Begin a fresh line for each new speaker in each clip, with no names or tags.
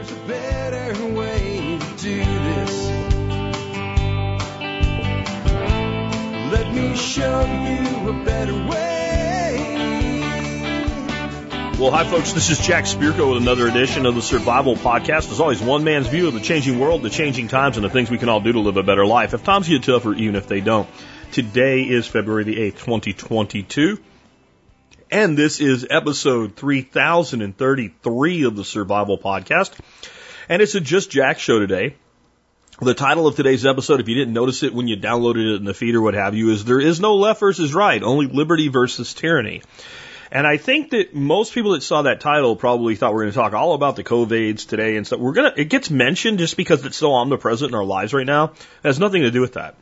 There's a better way to do this. Let me show you a better way.
Well, hi, folks. This is Jack Spirko with another edition of the Survival Podcast. As always, one man's view of the changing world, the changing times, and the things we can all do to live a better life. If times get tougher, even if they don't. Today is February the 8th, 2022. And this is episode 3033 of the Survival Podcast. And it's a Just Jack show today. The title of today's episode, if you didn't notice it when you downloaded it in the feed or what have you, is There is no left versus right, only liberty versus tyranny. And I think that most people that saw that title probably thought we are going to talk all about the COVIDs today and stuff. We're going to, it gets mentioned just because it's so omnipresent in our lives right now. It has nothing to do with that.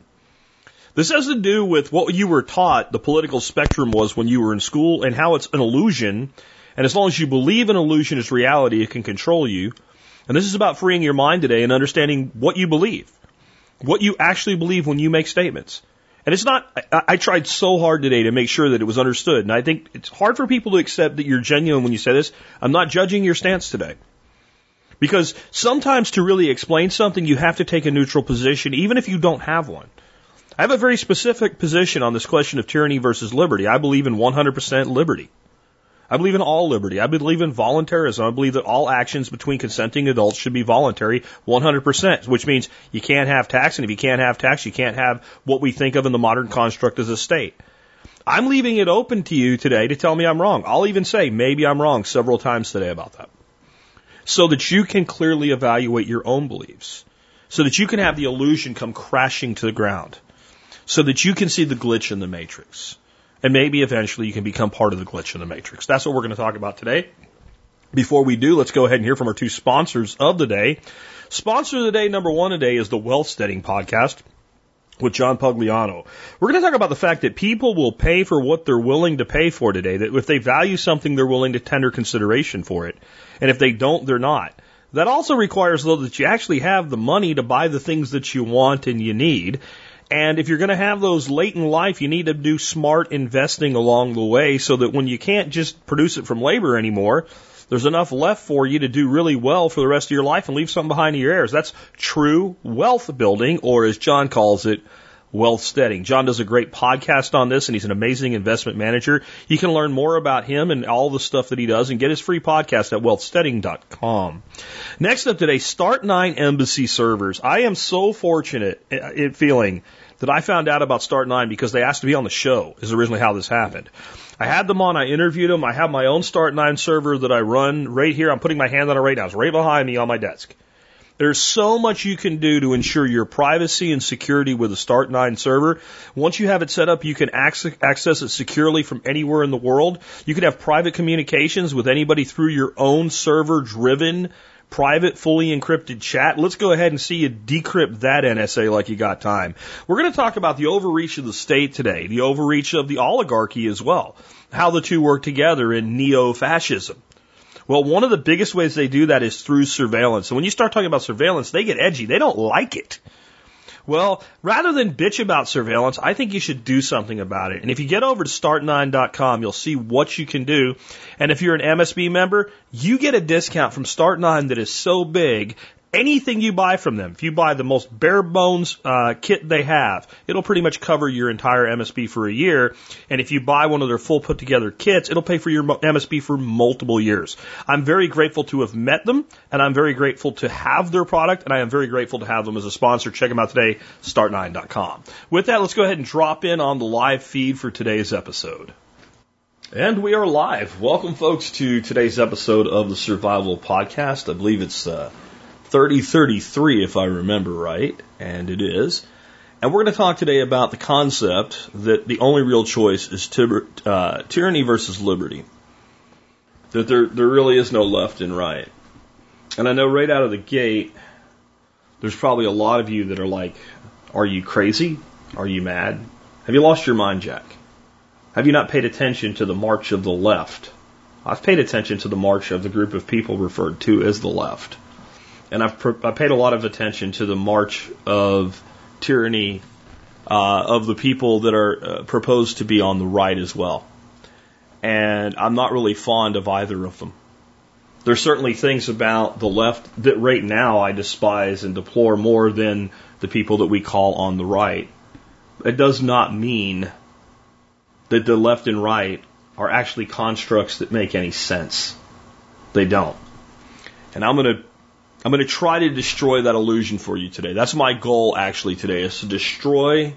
This has to do with what you were taught the political spectrum was when you were in school and how it's an illusion. And as long as you believe an illusion is reality, it can control you. And this is about freeing your mind today and understanding what you believe, what you actually believe when you make statements. And it's not, I, I tried so hard today to make sure that it was understood. And I think it's hard for people to accept that you're genuine when you say this. I'm not judging your stance today. Because sometimes to really explain something, you have to take a neutral position, even if you don't have one. I have a very specific position on this question of tyranny versus liberty. I believe in 100% liberty. I believe in all liberty. I believe in voluntarism. I believe that all actions between consenting adults should be voluntary 100%, which means you can't have tax, and if you can't have tax, you can't have what we think of in the modern construct as a state. I'm leaving it open to you today to tell me I'm wrong. I'll even say maybe I'm wrong several times today about that. So that you can clearly evaluate your own beliefs. So that you can have the illusion come crashing to the ground so that you can see the glitch in the matrix. And maybe eventually you can become part of the glitch in the matrix. That's what we're going to talk about today. Before we do, let's go ahead and hear from our two sponsors of the day. Sponsor of the day, number one today, is the Wealth Steading Podcast with John Pugliano. We're going to talk about the fact that people will pay for what they're willing to pay for today, that if they value something, they're willing to tender consideration for it. And if they don't, they're not. That also requires, though, that you actually have the money to buy the things that you want and you need. And if you're going to have those late in life, you need to do smart investing along the way so that when you can't just produce it from labor anymore, there's enough left for you to do really well for the rest of your life and leave something behind to your heirs. That's true wealth building, or as John calls it, wealth steading. John does a great podcast on this and he's an amazing investment manager. You can learn more about him and all the stuff that he does and get his free podcast at wealthsteading.com. Next up today, Start 9 Embassy servers. I am so fortunate in feeling that I found out about Start 9 because they asked to be on the show, is originally how this happened. I had them on, I interviewed them, I have my own Start 9 server that I run right here. I'm putting my hand on it right now. It's right behind me on my desk. There's so much you can do to ensure your privacy and security with a Start 9 server. Once you have it set up, you can access it securely from anywhere in the world. You can have private communications with anybody through your own server driven private, fully encrypted chat. Let's go ahead and see you decrypt that NSA like you got time. We're going to talk about the overreach of the state today, the overreach of the oligarchy as well, how the two work together in neo-fascism. Well, one of the biggest ways they do that is through surveillance. And when you start talking about surveillance, they get edgy. They don't like it. Well, rather than bitch about surveillance, I think you should do something about it. And if you get over to start9.com, you'll see what you can do. And if you're an MSB member, you get a discount from Start9 that is so big anything you buy from them, if you buy the most bare bones uh, kit they have, it'll pretty much cover your entire MSB for a year. And if you buy one of their full put together kits, it'll pay for your MSB for multiple years. I'm very grateful to have met them, and I'm very grateful to have their product, and I am very grateful to have them as a sponsor. Check them out today, start9.com. With that, let's go ahead and drop in on the live feed for today's episode. And we are live. Welcome, folks, to today's episode of the Survival Podcast. I believe it's uh, 3033, if I remember right, and it is. And we're going to talk today about the concept that the only real choice is uh, tyranny versus liberty. That there, there really is no left and right. And I know right out of the gate, there's probably a lot of you that are like, Are you crazy? Are you mad? Have you lost your mind, Jack? Have you not paid attention to the march of the left? I've paid attention to the march of the group of people referred to as the left and I've I paid a lot of attention to the march of tyranny uh, of the people that are uh, proposed to be on the right as well. And I'm not really fond of either of them. There's certainly things about the left that right now I despise and deplore more than the people that we call on the right. It does not mean that the left and right are actually constructs that make any sense. They don't. And I'm going to I'm going to try to destroy that illusion for you today. That's my goal actually today is to destroy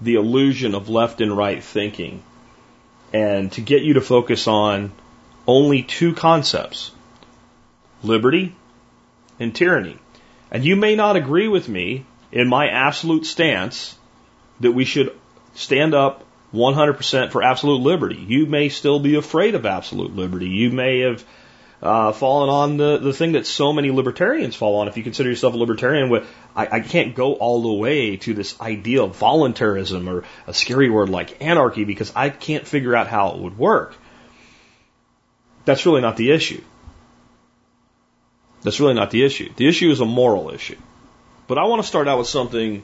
the illusion of left and right thinking and to get you to focus on only two concepts liberty and tyranny. And you may not agree with me in my absolute stance that we should stand up 100% for absolute liberty. You may still be afraid of absolute liberty. You may have uh, fallen on the, the thing that so many libertarians fall on. If you consider yourself a libertarian, I, I can't go all the way to this idea of voluntarism or a scary word like anarchy because I can't figure out how it would work. That's really not the issue. That's really not the issue. The issue is a moral issue. But I want to start out with something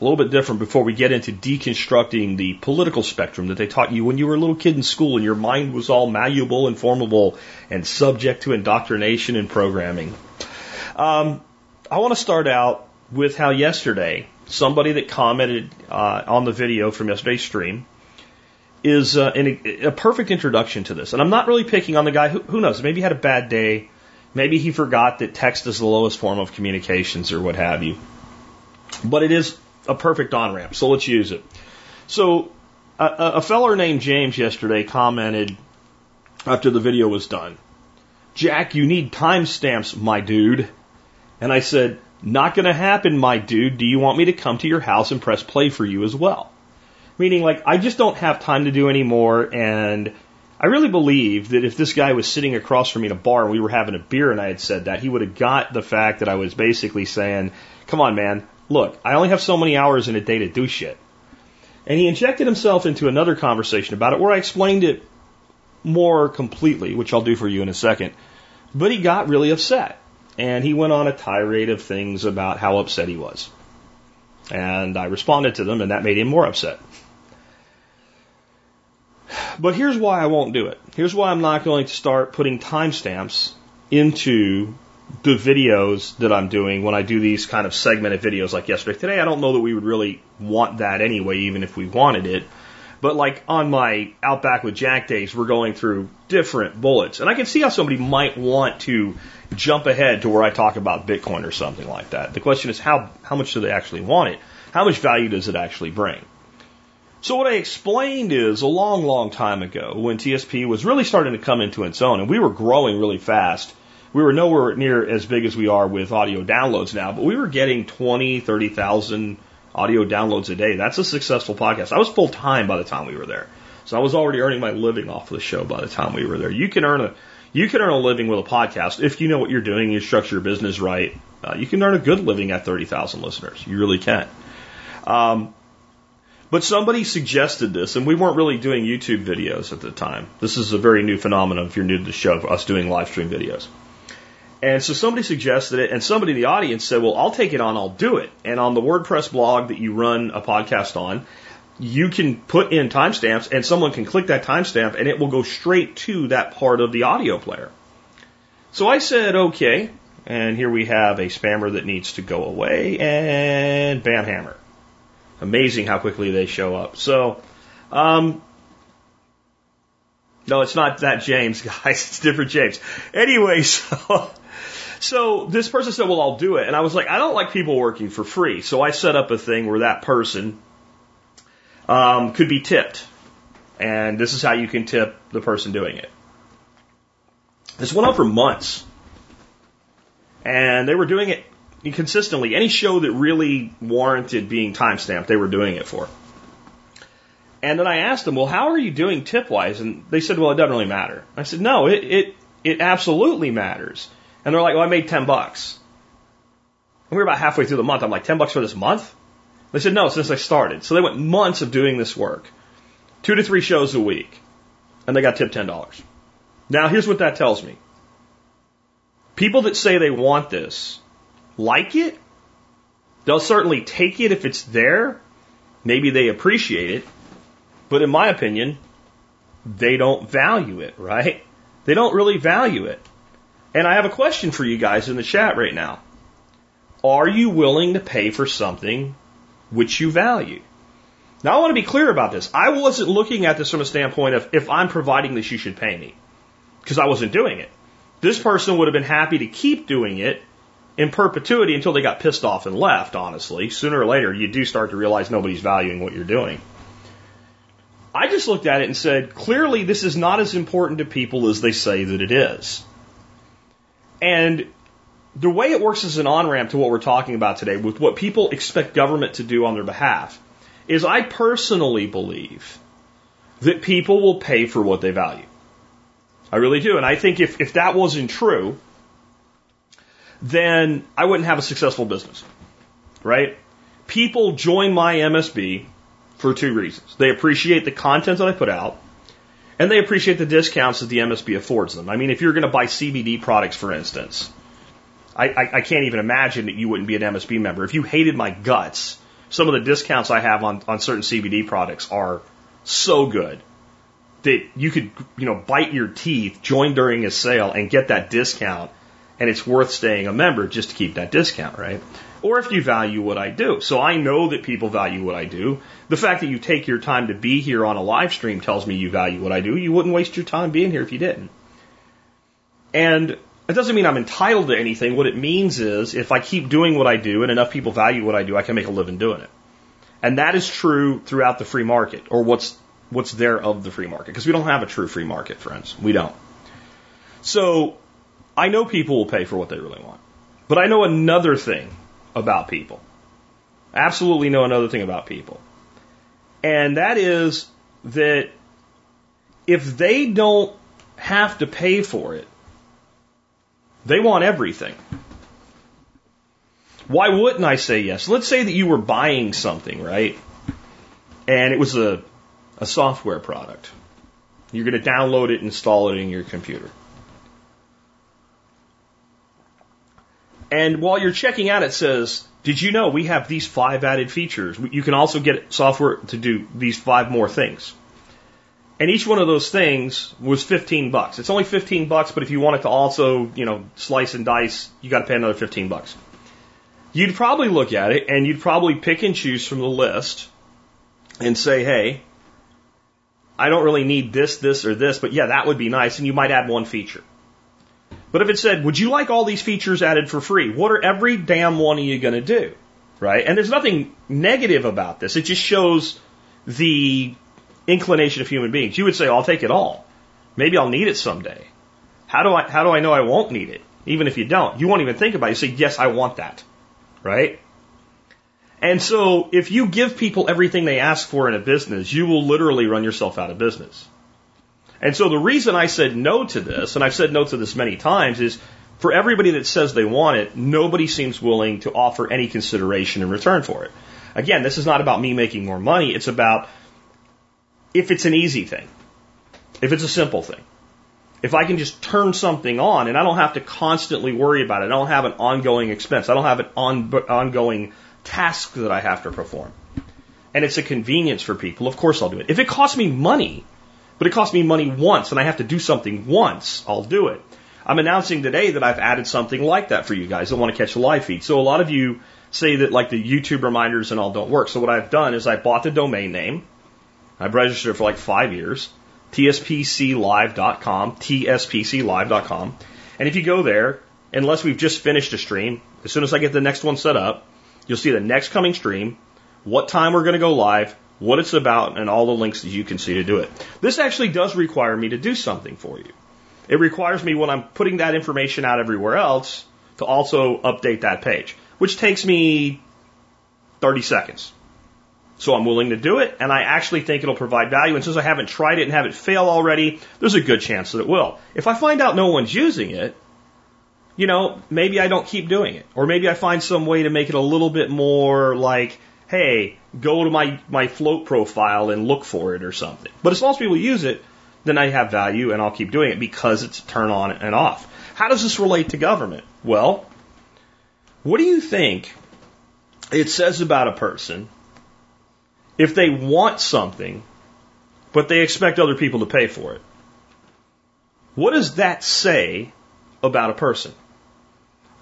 a little bit different before we get into deconstructing the political spectrum that they taught you when you were a little kid in school and your mind was all malleable and formable and subject to indoctrination and programming. Um, I want to start out with how yesterday somebody that commented uh, on the video from yesterday's stream is uh, a, a perfect introduction to this. And I'm not really picking on the guy who, who knows, maybe he had a bad day. Maybe he forgot that text is the lowest form of communications or what have you. But it is a perfect on ramp, so let's use it. So, a, a feller named James yesterday commented after the video was done Jack, you need timestamps, my dude. And I said, Not gonna happen, my dude. Do you want me to come to your house and press play for you as well? Meaning, like, I just don't have time to do anymore, and I really believe that if this guy was sitting across from me in a bar and we were having a beer and I had said that, he would have got the fact that I was basically saying, Come on, man, look, I only have so many hours in a day to do shit. And he injected himself into another conversation about it where I explained it more completely, which I'll do for you in a second. But he got really upset. And he went on a tirade of things about how upset he was. And I responded to them, and that made him more upset. But here's why I won't do it. Here's why I'm not going to start putting timestamps into the videos that I'm doing when I do these kind of segmented videos like yesterday. Today, I don't know that we would really want that anyway, even if we wanted it. But like on my Outback with Jack days, we're going through different bullets. And I can see how somebody might want to jump ahead to where I talk about Bitcoin or something like that. The question is how, how much do they actually want it? How much value does it actually bring? So what I explained is a long, long time ago when TSP was really starting to come into its own and we were growing really fast we were nowhere near as big as we are with audio downloads now, but we were getting 20, 30,000 audio downloads a day. That's a successful podcast. I was full time by the time we were there. So I was already earning my living off of the show by the time we were there. You can earn a, you can earn a living with a podcast if you know what you're doing, and you structure your business right. Uh, you can earn a good living at 30,000 listeners. You really can. Um, but somebody suggested this, and we weren't really doing YouTube videos at the time. This is a very new phenomenon if you're new to the show, us doing live stream videos. And so somebody suggested it, and somebody in the audience said, Well, I'll take it on, I'll do it. And on the WordPress blog that you run a podcast on, you can put in timestamps, and someone can click that timestamp, and it will go straight to that part of the audio player. So I said, Okay. And here we have a spammer that needs to go away, and bam, hammer. Amazing how quickly they show up. So, um, no, it's not that James, guys. It's different James. Anyway, so so this person said, well, I'll do it. And I was like, I don't like people working for free. So I set up a thing where that person um, could be tipped. And this is how you can tip the person doing it. This went on for months. And they were doing it consistently. Any show that really warranted being timestamped, they were doing it for. And then I asked them, well, how are you doing tip wise? And they said, well, it doesn't really matter. I said, no, it, it, it absolutely matters. And they're like, well, I made 10 bucks. And we were about halfway through the month. I'm like, 10 bucks for this month? They said, no, since I started. So they went months of doing this work. Two to three shows a week. And they got tipped $10. Now, here's what that tells me. People that say they want this like it. They'll certainly take it if it's there. Maybe they appreciate it. But in my opinion, they don't value it, right? They don't really value it. And I have a question for you guys in the chat right now. Are you willing to pay for something which you value? Now, I want to be clear about this. I wasn't looking at this from a standpoint of if I'm providing this, you should pay me. Because I wasn't doing it. This person would have been happy to keep doing it in perpetuity until they got pissed off and left, honestly. Sooner or later, you do start to realize nobody's valuing what you're doing. I just looked at it and said, clearly, this is not as important to people as they say that it is. And the way it works as an on ramp to what we're talking about today, with what people expect government to do on their behalf, is I personally believe that people will pay for what they value. I really do. And I think if, if that wasn't true, then I wouldn't have a successful business. Right? People join my MSB for two reasons. They appreciate the content that I put out, and they appreciate the discounts that the MSB affords them. I mean, if you're going to buy CBD products, for instance, I, I, I can't even imagine that you wouldn't be an MSB member. If you hated my guts, some of the discounts I have on, on certain CBD products are so good that you could, you know, bite your teeth, join during a sale, and get that discount, and it's worth staying a member just to keep that discount, right? Or if you value what I do. So I know that people value what I do. The fact that you take your time to be here on a live stream tells me you value what I do. You wouldn't waste your time being here if you didn't. And it doesn't mean I'm entitled to anything. What it means is if I keep doing what I do and enough people value what I do, I can make a living doing it. And that is true throughout the free market or what's what's there of the free market because we don't have a true free market, friends. We don't. So I know people will pay for what they really want. But I know another thing about people. Absolutely know another thing about people. And that is that if they don't have to pay for it, they want everything. Why wouldn't I say yes? Let's say that you were buying something, right? And it was a, a software product. You're going to download it, install it in your computer. And while you're checking out, it says, Did you know we have these five added features? You can also get software to do these five more things. And each one of those things was 15 bucks. It's only 15 bucks, but if you wanted to also, you know, slice and dice, you got to pay another 15 bucks. You'd probably look at it and you'd probably pick and choose from the list and say, hey, I don't really need this, this, or this, but yeah, that would be nice. And you might add one feature. But if it said, would you like all these features added for free? What are every damn one of you going to do? Right? And there's nothing negative about this. It just shows the inclination of human beings. You would say, I'll take it all. Maybe I'll need it someday. How do I, how do I know I won't need it? Even if you don't, you won't even think about it. You say, yes, I want that. Right? And so if you give people everything they ask for in a business, you will literally run yourself out of business. And so the reason I said no to this, and I've said no to this many times, is for everybody that says they want it, nobody seems willing to offer any consideration in return for it. Again, this is not about me making more money. It's about if it's an easy thing, if it's a simple thing, if I can just turn something on and I don't have to constantly worry about it, I don't have an ongoing expense, I don't have an on, ongoing task that I have to perform, and it's a convenience for people, of course I'll do it. If it costs me money, but it costs me money once and I have to do something once, I'll do it. I'm announcing today that I've added something like that for you guys that want to catch the live feed. So a lot of you say that like the YouTube reminders and all don't work. So what I've done is I bought the domain name. I've registered for like five years. TSPClive.com, TSPClive.com. And if you go there, unless we've just finished a stream, as soon as I get the next one set up, you'll see the next coming stream, what time we're going to go live, what it's about, and all the links that you can see to do it. This actually does require me to do something for you. It requires me when I'm putting that information out everywhere else to also update that page, which takes me 30 seconds. So I'm willing to do it, and I actually think it'll provide value. And since I haven't tried it and have it fail already, there's a good chance that it will. If I find out no one's using it, you know, maybe I don't keep doing it. Or maybe I find some way to make it a little bit more like, hey, go to my, my Flote profile and look for it or something. But as long as people use it, then I have value and I'll keep doing it because it's turn on and off. How does this relate to government? Well, what do you think it says about a person if they want something, but they expect other people to pay for it? What does that say about a person.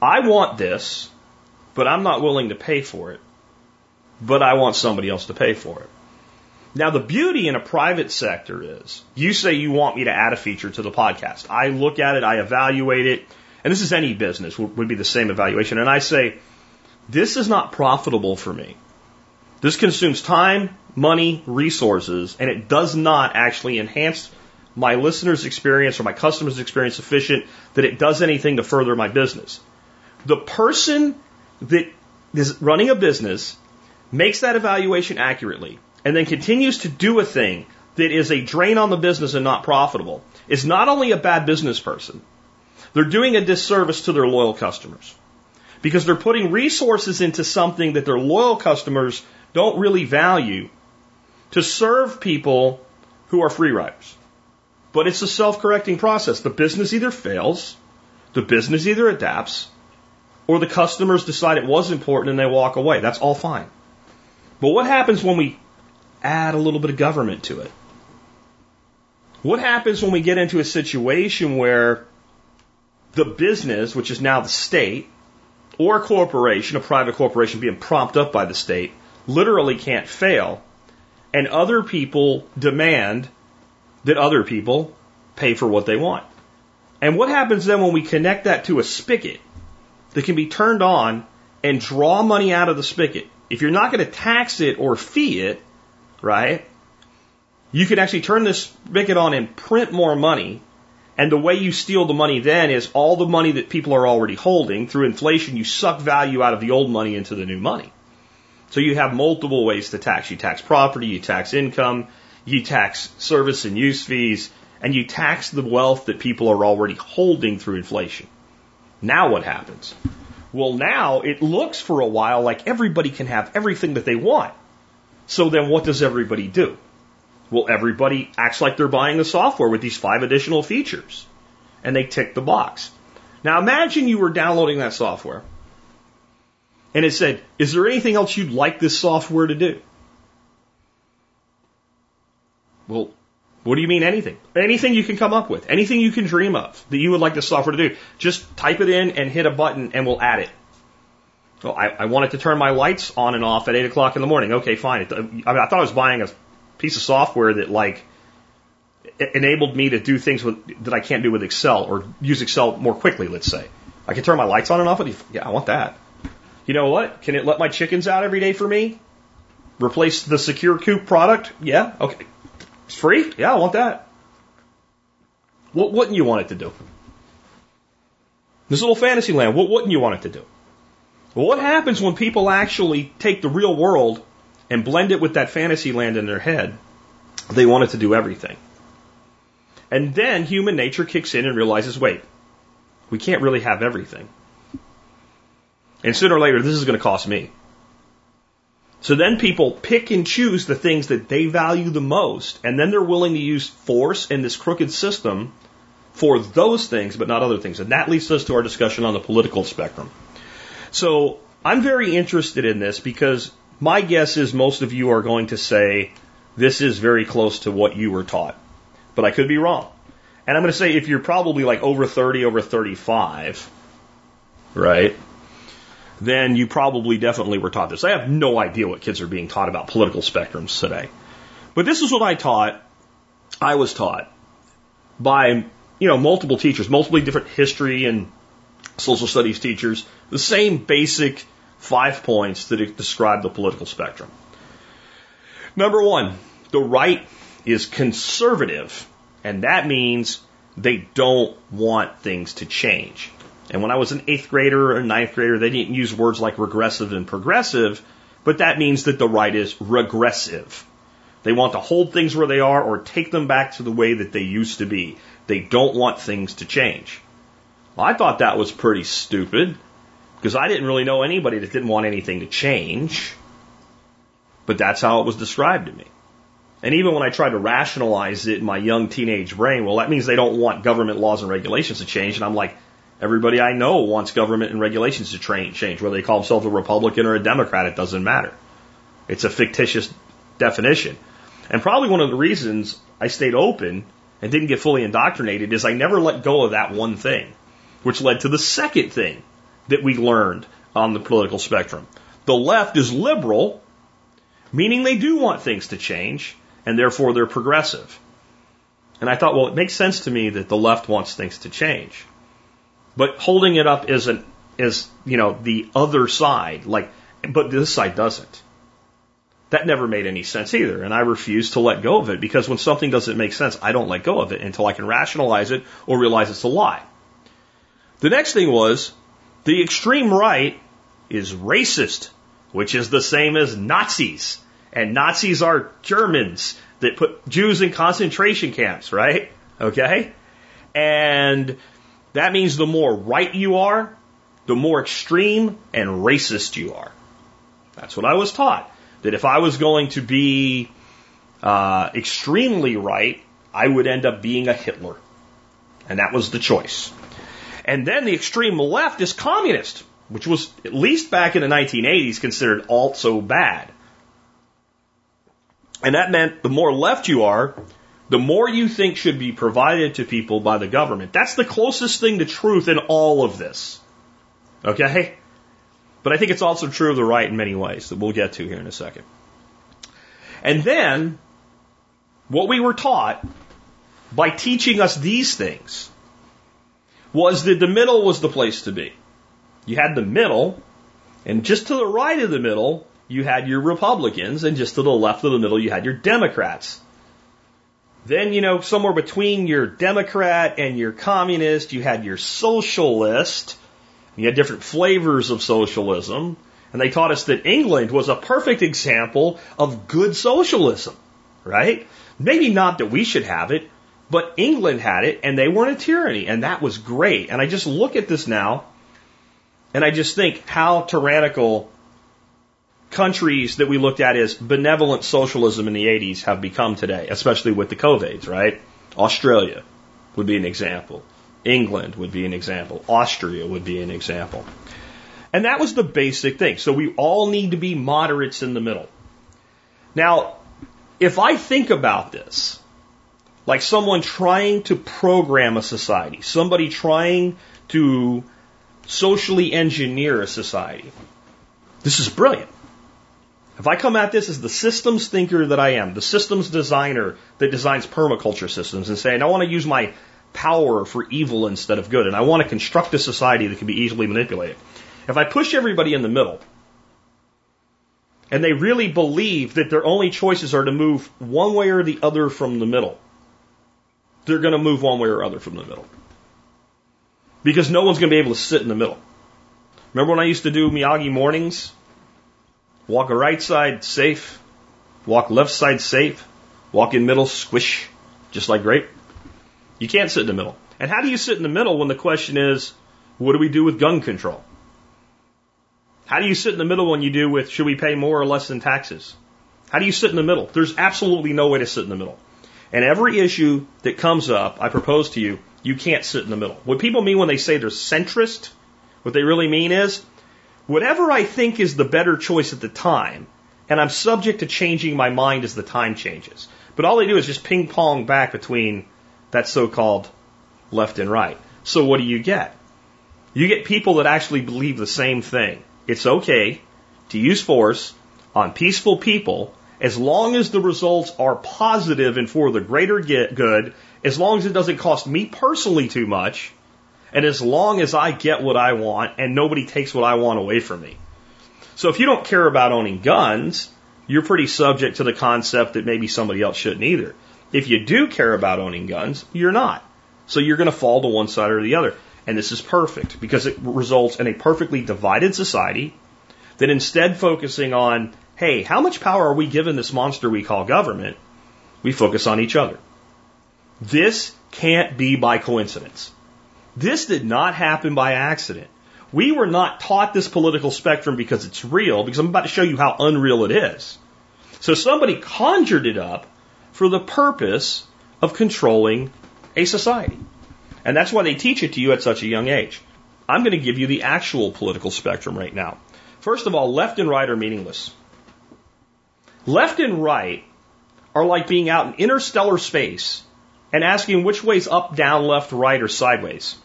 I want this, but I'm not willing to pay for it, but I want somebody else to pay for it. Now, the beauty in a private sector is you say you want me to add a feature to the podcast. I look at it, I evaluate it, and this is any business would be the same evaluation. And I say, this is not profitable for me. This consumes time, money, resources, and it does not actually enhance my listener's experience or my customer's experience sufficient that it does anything to further my business. The person that is running a business makes that evaluation accurately and then continues to do a thing that is a drain on the business and not profitable is not only a bad business person, they're doing a disservice to their loyal customers. Because they're putting resources into something that their loyal customers don't really value to serve people who are free riders. But it's a self correcting process. The business either fails, the business either adapts, or the customers decide it was important and they walk away. That's all fine. But what happens when we add a little bit of government to it. What happens when we get into a situation where the business, which is now the state, or a corporation, a private corporation being propped up by the state, literally can't fail, and other people demand that other people pay for what they want. And what happens then when we connect that to a spigot that can be turned on and draw money out of the spigot? If you're not going to tax it or fee it, right? You can actually turn this spigot on and print more money. And the way you steal the money then is all the money that people are already holding through inflation, you suck value out of the old money into the new money. So you have multiple ways to tax. You tax property, you tax income, you tax service and use fees, and you tax the wealth that people are already holding through inflation. Now what happens? Well, now it looks for a while like everybody can have everything that they want. So then what does everybody do? Well, everybody acts like they're buying the software with these five additional features. And they tick the box. Now imagine you were downloading that software and it said, is there anything else you'd like this software to do? Well, what do you mean anything? Anything you can come up with, anything you can dream of that you would like the software to do. Just type it in and hit a button and we'll add it. I, I wanted to turn my lights on and off at eight o'clock in the morning. Okay, fine. It, I, mean, I thought I was buying a piece of software that like enabled me to do things with, that I can't do with Excel or use Excel more quickly. Let's say I can turn my lights on and off. With, yeah, I want that. You know what? Can it let my chickens out every day for me? Replace the secure coop product? Yeah. Okay. It's free? Yeah, I want that. What wouldn't you want it to do? This little fantasy land, what wouldn't you want it to do? Well, what happens when people actually take the real world and blend it with that fantasy land in their head? They want it to do everything. And then human nature kicks in and realizes, wait, we can't really have everything. And sooner or later, this is going to cost me. So then people pick and choose the things that they value the most, and then they're willing to use force in this crooked system for those things, but not other things. And that leads us to our discussion on the political spectrum. So I'm very interested in this because my guess is most of you are going to say this is very close to what you were taught. But I could be wrong. And I'm going to say if you're probably like over 30, over 35, right? Then you probably definitely were taught this. I have no idea what kids are being taught about political spectrums today. But this is what I taught. I was taught by, you know, multiple teachers, multiple different history and social studies teachers the same basic five points that describe the political spectrum. Number one, the right is conservative, and that means they don't want things to change. And when I was an eighth grader or a ninth grader, they didn't use words like regressive and progressive, but that means that the right is regressive. They want to hold things where they are or take them back to the way that they used to be. They don't want things to change. Well, I thought that was pretty stupid because I didn't really know anybody that didn't want anything to change. But that's how it was described to me. And even when I tried to rationalize it in my young teenage brain, well, that means they don't want government laws and regulations to change. And I'm like, everybody I know wants government and regulations to change, whether they call themselves a Republican or a Democrat, it doesn't matter. It's a fictitious definition. And probably one of the reasons I stayed open and didn't get fully indoctrinated is I never let go of that one thing. which led to the second thing that we learned on the political spectrum. The left is liberal, meaning they do want things to change, and therefore they're progressive. And I thought, well, it makes sense to me that the left wants things to change. But holding it up an, as, you know, the other side, like, but this side doesn't. That never made any sense either. And I refuse to let go of it because when something doesn't make sense, I don't let go of it until I can rationalize it or realize it's a lie. The next thing was the extreme right is racist, which is the same as Nazis. And Nazis are Germans that put Jews in concentration camps, right? Okay? And that means the more right you are, the more extreme and racist you are. That's what I was taught. That if I was going to be uh, extremely right, I would end up being a Hitler. And that was the choice. And then the extreme left is communist, which was, at least back in the 1980s, considered also bad. And that meant the more left you are, the more you think should be provided to people by the government. That's the closest thing to truth in all of this. Okay? But I think it's also true of the right in many ways that we'll get to here in a second. And then, what we were taught by teaching us these things was that the middle was the place to be. You had the middle, and just to the right of the middle, you had your Republicans, and just to the left of the middle, you had your Democrats. Then, you know, somewhere between your Democrat and your communist, you had your socialist. You had different flavors of socialism. And they taught us that England was a perfect example of good socialism, right? Maybe not that we should have it, but England had it and they weren't a tyranny. And that was great. And I just look at this now and I just think how tyrannical countries that we looked at as benevolent socialism in the 80s have become today, especially with the COVIDs, right? Australia would be an example. England would be an example. Austria would be an example. And that was the basic thing. So we all need to be moderates in the middle. Now, if I think about this, like someone trying to program a society, somebody trying to socially engineer a society, this is brilliant. If I come at this as the systems thinker that I am, the systems designer that designs permaculture systems, and say, I want to use my power for evil instead of good, and I want to construct a society that can be easily manipulated. If I push everybody in the middle, and they really believe that their only choices are to move one way or the other from the middle, they're going to move one way or other from the middle. Because no one's going to be able to sit in the middle. Remember when I used to do Miyagi mornings? Walk right side, safe. Walk left side, safe. Walk in middle, squish, just like grape. You can't sit in the middle. And how do you sit in the middle when the question is, what do we do with gun control? How do you sit in the middle when you do with, should we pay more or less in taxes? How do you sit in the middle? There's absolutely no way to sit in the middle. And every issue that comes up, I propose to you, you can't sit in the middle. What people mean when they say they're centrist, what they really mean is, whatever I think is the better choice at the time, and I'm subject to changing my mind as the time changes. But all they do is just ping pong back between that so called left and right. So what do you get? You get people that actually believe the same thing. It's okay to use force on peaceful people as long as the results are positive and for the greater good, as long as it doesn't cost me personally too much, and as long as I get what I want and nobody takes what I want away from me. So if you don't care about owning guns, you're pretty subject to the concept that maybe somebody else shouldn't either. If you do care about owning guns, you're not. So you're going to fall to one side or the other. And this is perfect because it results in a perfectly divided society that instead focusing on, hey, how much power are we giving this monster we call government? We focus on each other. This can't be by coincidence. This did not happen by accident. We were not taught this political spectrum because it's real, because I'm about to show you how unreal it is. So somebody conjured it up for the purpose of controlling a society. And that's why they teach it to you at such a young age. I'm going to give you the actual political spectrum right now. First of all, left and right are meaningless. Left and right are like being out in interstellar space and asking which way's up, down, left, right, or sideways.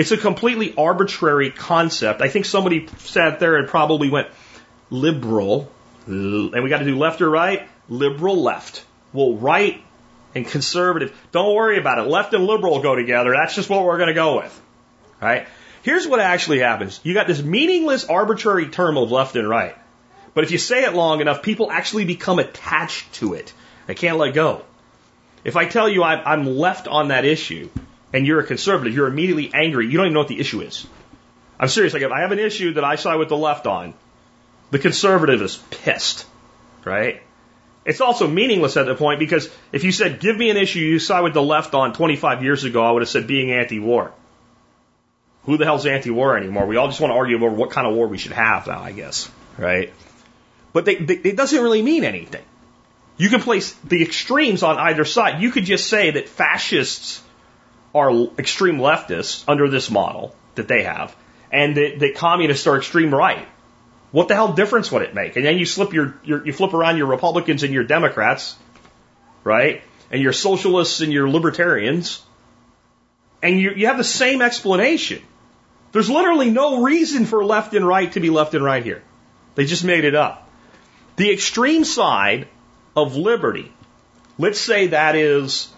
It's a completely arbitrary concept. I think somebody sat there and probably went liberal, and we got to do left or right? Liberal left. Well, right and conservative, don't worry about it. Left and liberal go together. That's just what we're going to go with. Right? Here's what actually happens. You got this meaningless arbitrary term of left and right. But if you say it long enough, people actually become attached to it. They can't let go. If I tell you I'm left on that issue and you're a conservative, you're immediately angry. You don't even know what the issue is. I'm serious. Like if I have an issue that I side with the left on, the conservative is pissed, right? It's also meaningless at the point because if you said, give me an issue you side with the left on 25 years ago, I would have said being anti-war. Who the hell's anti-war anymore? We all just want to argue over what kind of war we should have now, I guess, right? But they, they, it doesn't really mean anything. You can place the extremes on either side. You could just say that fascists are extreme leftists under this model that they have, and that, that communists are extreme right. What the hell difference would it make? And then you slip your, your you flip around your Republicans and your Democrats, right? And your socialists and your libertarians, and you, you have the same explanation. There's literally no reason for left and right to be left and right here. They just made it up. The extreme side of liberty, let's say that is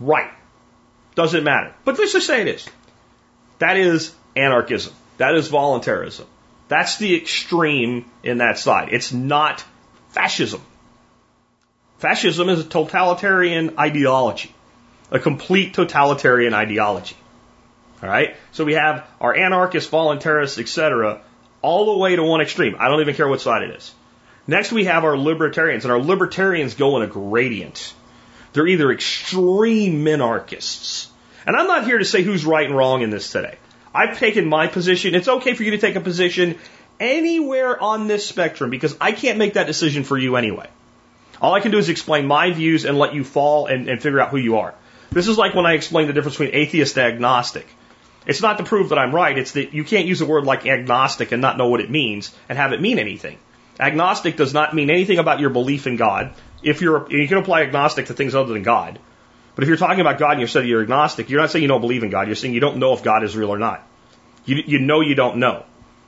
right. Doesn't matter. But let's just say it is. That is anarchism. That is voluntarism. That's the extreme in that side. It's not fascism. Fascism is a totalitarian ideology, a complete totalitarian ideology. All right? So we have our anarchists, voluntarists, etc., all the way to one extreme. I don't even care what side it is. Next, we have our libertarians, and our libertarians go in a gradient. They're either extreme minarchists, and I'm not here to say who's right and wrong in this today. I've taken my position. It's okay for you to take a position anywhere on this spectrum because I can't make that decision for you anyway. All I can do is explain my views and let you fall and, and figure out who you are. This is like when I explain the difference between atheist and agnostic. It's not to prove that I'm right, it's that you can't use a word like agnostic and not know what it means and have it mean anything. Agnostic does not mean anything about your belief in God. If you're, you can apply agnostic to things other than God. But if you're talking about God and you said you're agnostic, you're not saying you don't believe in God. You're saying you don't know if God is real or not. You, you know you don't know.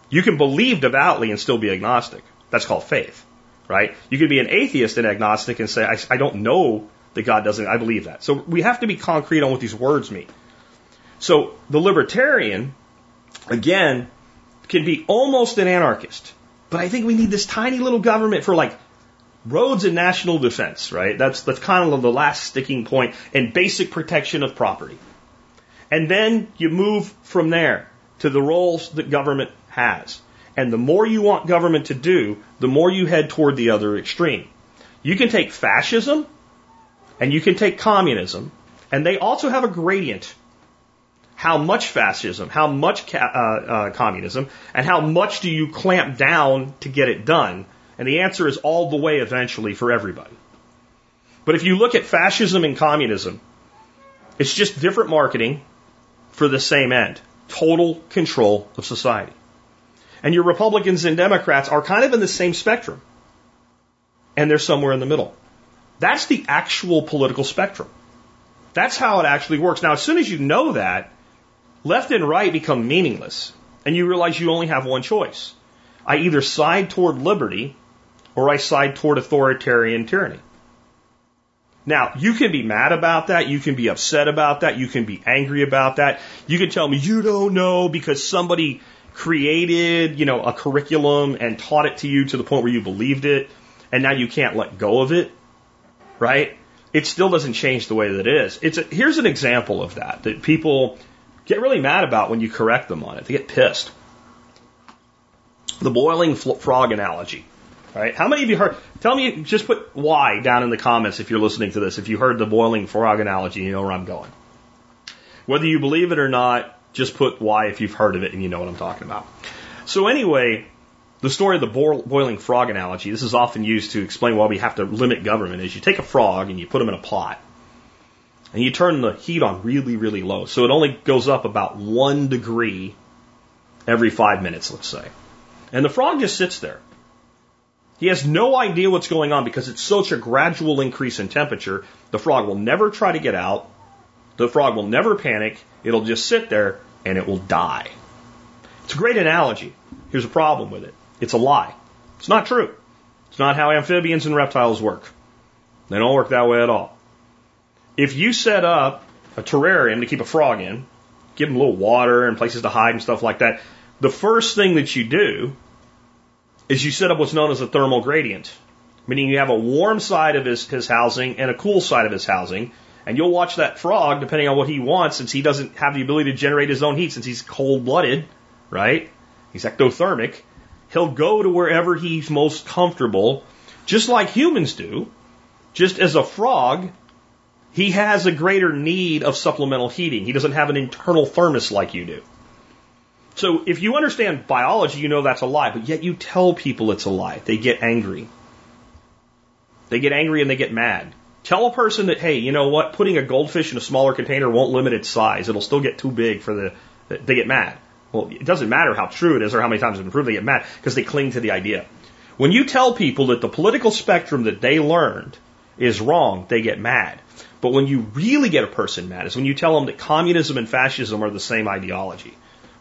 You can believe devoutly and still be agnostic. That's called faith, right? You can be an atheist and agnostic and say, I, I don't know that God doesn't, I believe that. So we have to be concrete on what these words mean. So the libertarian, again, can be almost an anarchist. But I think we need this tiny little government for like roads and national defense, right? That's, that's kind of the last sticking point and basic protection of property. And then you move from there to the roles that government has. And the more you want government to do, the more you head toward the other extreme. You can take fascism and you can take communism, and they also have a gradient. How much fascism, how much ca- uh, uh, communism, and how much do you clamp down to get it done? And the answer is all the way eventually for everybody. But if you look at fascism and communism, it's just different marketing for the same end total control of society. And your Republicans and Democrats are kind of in the same spectrum. And they're somewhere in the middle. That's the actual political spectrum. That's how it actually works. Now, as soon as you know that, left and right become meaningless. And you realize you only have one choice. I either side toward liberty or I side toward authoritarian tyranny. Now, you can be mad about that. You can be upset about that. You can be angry about that. You can tell me you don't know because somebody created, you know, a curriculum and taught it to you to the point where you believed it and now you can't let go of it. Right? It still doesn't change the way that it is. It's a, here's an example of that that people get really mad about when you correct them on it. They get pissed. The boiling frog analogy. Right? How many of you heard? Tell me, just put why down in the comments if you're listening to this. If you heard the boiling frog analogy, you know where I'm going. Whether you believe it or not, just put why if you've heard of it and you know what I'm talking about. So anyway, the story of the boiling frog analogy. This is often used to explain why we have to limit government. Is you take a frog and you put him in a pot, and you turn the heat on really, really low, so it only goes up about one degree every five minutes, let's say. And the frog just sits there. He has no idea what's going on because it's such a gradual increase in temperature. The frog will never try to get out. The frog will never panic. It'll just sit there and it will die. It's a great analogy. Here's a problem with it. It's a lie. It's not true. It's not how amphibians and reptiles work. They don't work that way at all. If you set up a terrarium to keep a frog in, give him a little water and places to hide and stuff like that, the first thing that you do is you set up what's known as a thermal gradient, meaning you have a warm side of his, his housing and a cool side of his housing, and you'll watch that frog, depending on what he wants, since he doesn't have the ability to generate his own heat, since he's cold blooded, right? He's ectothermic. He'll go to wherever he's most comfortable, just like humans do. Just as a frog, he has a greater need of supplemental heating. He doesn't have an internal thermos like you do. So if you understand biology, you know that's a lie, but yet you tell people it's a lie. They get angry. They get angry and they get mad. Tell a person that, hey, you know what, putting a goldfish in a smaller container won't limit its size. It'll still get too big for the, they get mad. Well, it doesn't matter how true it is or how many times it's been proved, they get mad because they cling to the idea. When you tell people that the political spectrum that they learned is wrong, they get mad. But when you really get a person mad is when you tell them that communism and fascism are the same ideology.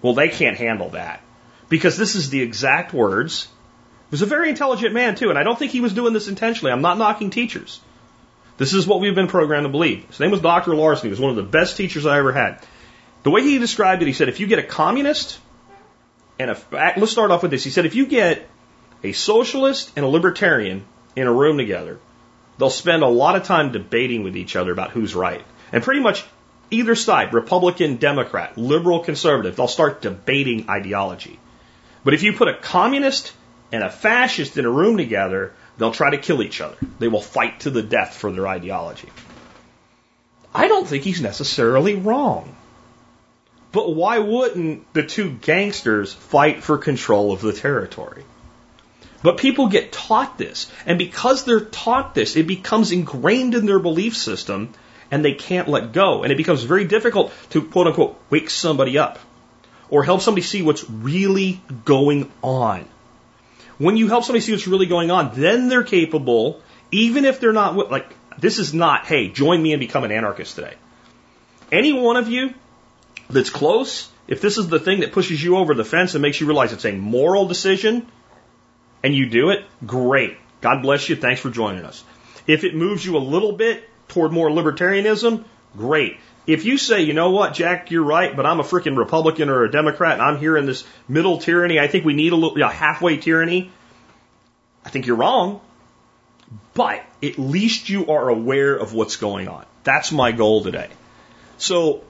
Well, they can't handle that because this is the exact words. He was a very intelligent man too, and I don't think he was doing this intentionally. I'm not knocking teachers. This is what we've been programmed to believe. His name was Dr. Larson. He was one of the best teachers I ever had. The way he described it, he said, if you get a communist and a, let's start off with this. He said, if you get a socialist and a libertarian in a room together, they'll spend a lot of time debating with each other about who's right. And pretty much either side, Republican, Democrat, liberal, conservative, they'll start debating ideology. But if you put a communist and a fascist in a room together, They'll try to kill each other. They will fight to the death for their ideology. I don't think he's necessarily wrong. But why wouldn't the two gangsters fight for control of the territory? But people get taught this, and because they're taught this, it becomes ingrained in their belief system, and they can't let go. And it becomes very difficult to quote unquote wake somebody up or help somebody see what's really going on. When you help somebody see what's really going on, then they're capable, even if they're not, like, this is not, hey, join me and become an anarchist today. Any one of you that's close, if this is the thing that pushes you over the fence and makes you realize it's a moral decision and you do it, great. God bless you. Thanks for joining us. If it moves you a little bit toward more libertarianism, great. If you say, you know what, Jack, you're right, but I'm a freaking Republican or a Democrat and I'm here in this middle tyranny, I think we need a little, yeah, halfway tyranny, I think you're wrong. But at least you are aware of what's going on. That's my goal today. So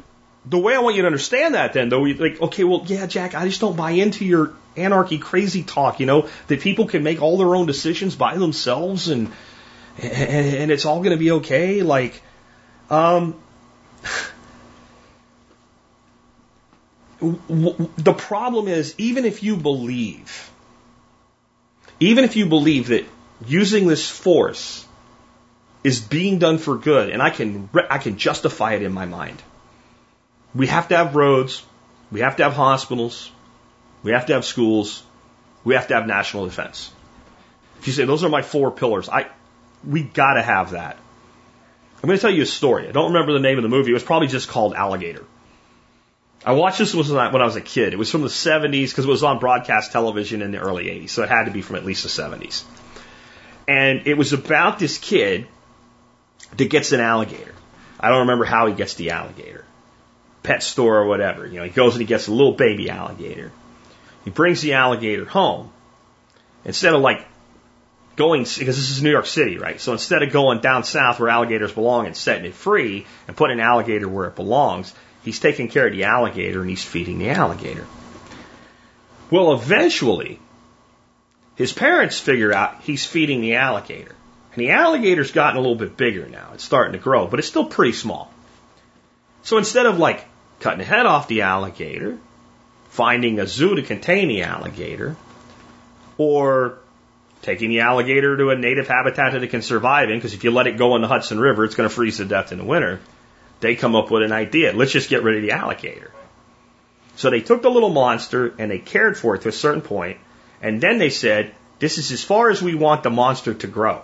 the way I want you to understand that then, though, like, okay, well, yeah, Jack, I just don't buy into your anarchy crazy talk, you know, that people can make all their own decisions by themselves and, and, it's all going to be okay. Like, um, the problem is, even if you believe, even if you believe that using this force is being done for good, and I can, I can justify it in my mind. We have to have roads. We have to have hospitals. We have to have schools. We have to have national defense. If you say those are my four pillars, I, we gotta have that. I'm going to tell you a story. I don't remember the name of the movie. It was probably just called Alligator. I watched this when I was a kid. It was from the 70s because it was on broadcast television in the early 80s, so it had to be from at least the 70s. And it was about this kid that gets an alligator. I don't remember how he gets the alligator. Pet store or whatever. You know, he goes and he gets a little baby alligator. He brings the alligator home. Instead of like going, because this is New York City, right? So instead of going down south where alligators belong and setting it free and putting an alligator where it belongs, he's taking care of the alligator and he's feeding the alligator. Well, eventually, his parents figure out he's feeding the alligator. And the alligator's gotten a little bit bigger now. It's starting to grow, but it's still pretty small. So instead of like cutting the head off the alligator, finding a zoo to contain the alligator, or taking the alligator to a native habitat that it can survive in, because if you let it go in the Hudson River, it's going to freeze to death in the winter. They come up with an idea. Let's just get rid of the alligator. So they took the little monster and they cared for it to a certain point, and then they said, this is as far as we want the monster to grow.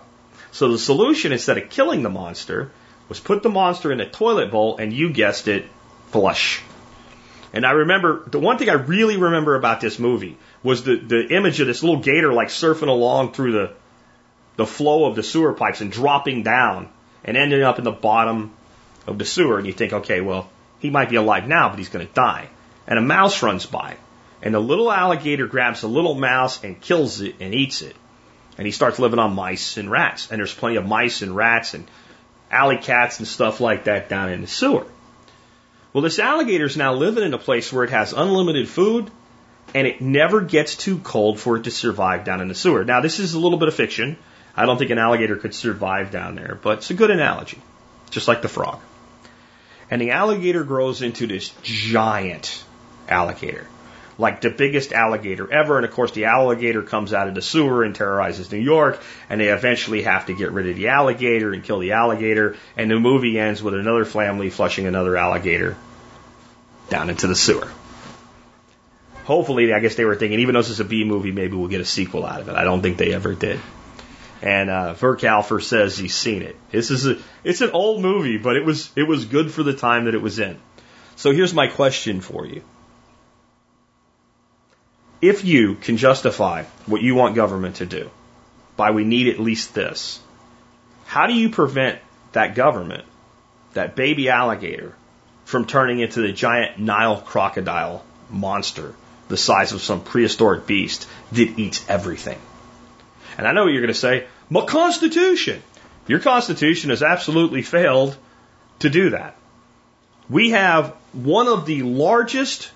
So the solution, instead of killing the monster, was put the monster in a toilet bowl and you guessed it, flush. And I remember the one thing I really remember about this movie was the, the image of this little gator like surfing along through the the flow of the sewer pipes and dropping down and ending up in the bottom of the sewer. And you think, okay, well, he might be alive now, but he's going to die. And a mouse runs by, and the little alligator grabs the little mouse and kills it and eats it. And he starts living on mice and rats. And there's plenty of mice and rats and alley cats and stuff like that down in the sewer. Well, this alligator is now living in a place where it has unlimited food and it never gets too cold for it to survive down in the sewer. Now, this is a little bit of fiction. I don't think an alligator could survive down there, but it's a good analogy, just like the frog. And the alligator grows into this giant alligator, like the biggest alligator ever. And of course, the alligator comes out of the sewer and terrorizes New York, and they eventually have to get rid of the alligator and kill the alligator. And the movie ends with another family flushing another alligator down into the sewer. Hopefully, I guess they were thinking, even though this is a B movie, maybe we'll get a sequel out of it. I don't think they ever did. And uh, Verkalfer says he's seen it. This is a, it's an old movie, but it was it was good for the time that it was in. So here's my question for you: If you can justify what you want government to do by we need at least this, how do you prevent that government, that baby alligator, from turning into the giant Nile crocodile monster the size of some prehistoric beast that eats everything? And I know what you're going to say, my Constitution. Your Constitution has absolutely failed to do that. We have one of the largest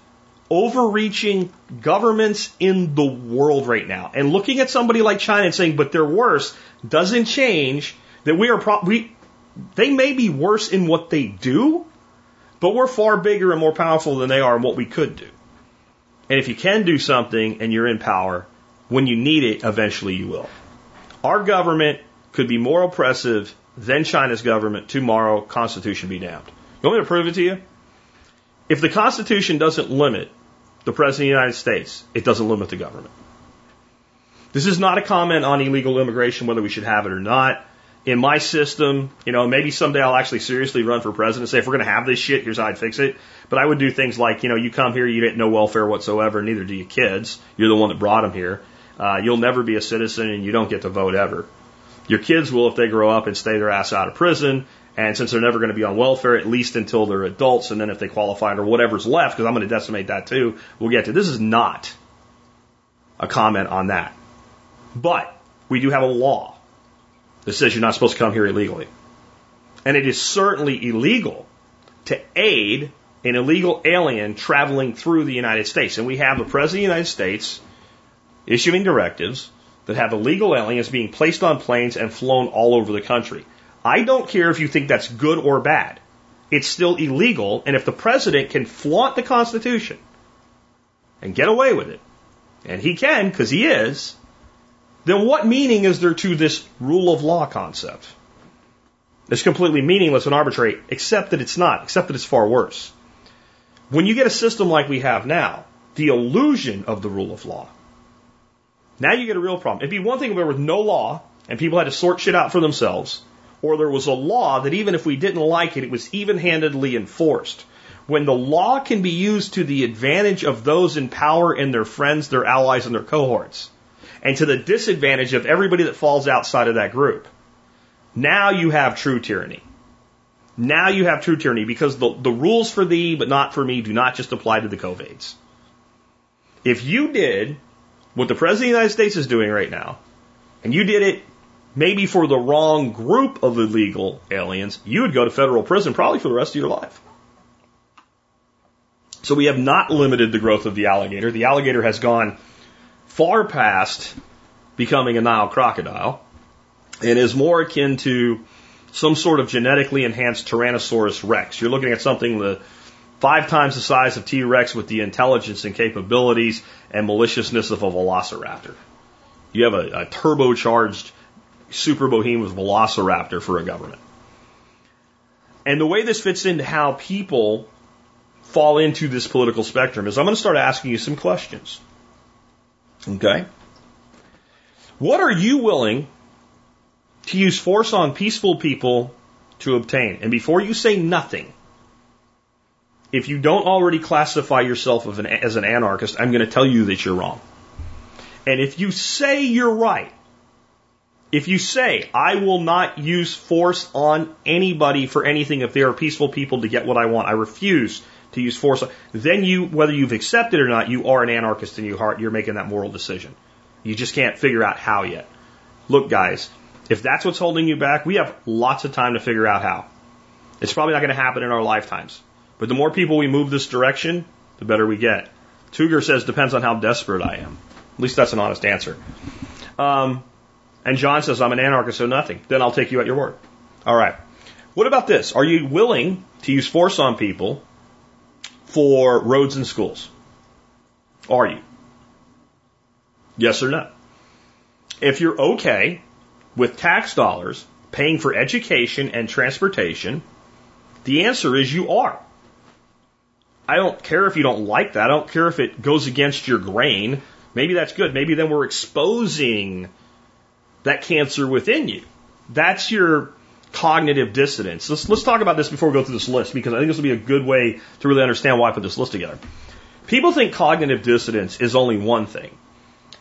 overreaching governments in the world right now. And looking at somebody like China and saying, but they're worse, doesn't change that we are we, they may be worse in what they do, but we're far bigger and more powerful than they are in what we could do. And if you can do something and you're in power, when you need it, eventually you will. Our government could be more oppressive than China's government tomorrow, Constitution be damned. You want me to prove it to you? If the Constitution doesn't limit the President of the United States, it doesn't limit the government. This is not a comment on illegal immigration, whether we should have it or not. In my system, you know, maybe someday I'll actually seriously run for president and say, if we're going to have this shit, here's how I'd fix it. But I would do things like, you know, you come here, you get no welfare whatsoever, neither do your kids. You're the one that brought them here. Uh, you'll never be a citizen and you don't get to vote ever. Your kids will if they grow up and stay their ass out of prison. And since they're never going to be on welfare, at least until they're adults, and then if they qualify or whatever's left, because I'm going to decimate that too, we'll get to. This is not a comment on that. But we do have a law that says you're not supposed to come here illegally. And it is certainly illegal to aid an illegal alien traveling through the United States. And we have the President of the United States issuing directives that have illegal aliens being placed on planes and flown all over the country. I don't care if you think that's good or bad. It's still illegal, and if the president can flaunt the Constitution and get away with it, and he can because he is, then what meaning is there to this rule of law concept? It's completely meaningless and arbitrary, except that it's not, except that it's far worse. When you get a system like we have now, the illusion of the rule of law now you get a real problem. It'd be one thing if there was no law and people had to sort shit out for themselves, or there was a law that even if we didn't like it, it was even handedly enforced. When the law can be used to the advantage of those in power and their friends, their allies, and their cohorts, and to the disadvantage of everybody that falls outside of that group, now you have true tyranny. Now you have true tyranny because the, the rules for thee but not for me do not just apply to the COVIDs. If you did what the President of the United States is doing right now, and you did it maybe for the wrong group of illegal aliens, you would go to federal prison probably for the rest of your life. So we have not limited the growth of the alligator. The alligator has gone far past becoming a Nile crocodile and is more akin to some sort of genetically enhanced Tyrannosaurus rex. You're looking at something the five times the size of T Rex with the intelligence and capabilities and maliciousness of a velociraptor. You have a, a turbocharged super behemoth velociraptor for a government. And the way this fits into how people fall into this political spectrum is I'm going to start asking you some questions. Okay? What are you willing to use force on peaceful people to obtain? And before you say nothing, if you don't already classify yourself as an, as an anarchist, I'm going to tell you that you're wrong. And if you say you're right, if you say, I will not use force on anybody for anything if they are peaceful people to get what I want, I refuse to use force, then you, whether you've accepted or not, you are an anarchist in your heart. You're making that moral decision. You just can't figure out how yet. Look, guys, if that's what's holding you back, we have lots of time to figure out how. It's probably not going to happen in our lifetimes. But the more people we move this direction, the better we get. Tuger says, depends on how desperate I am. At least that's an honest answer. Um, and John says, I'm an anarchist, so nothing. Then I'll take you at your word. All right. What about this? Are you willing to use force on people for roads and schools? Are you? Yes or no? If you're okay with tax dollars paying for education and transportation, the answer is you are. I don't care if you don't like that. I don't care if it goes against your grain. Maybe that's good. Maybe then we're exposing that cancer within you. That's your cognitive dissonance. Let's, let's talk about this before we go through this list because I think this will be a good way to really understand why I put this list together. People think cognitive dissonance is only one thing.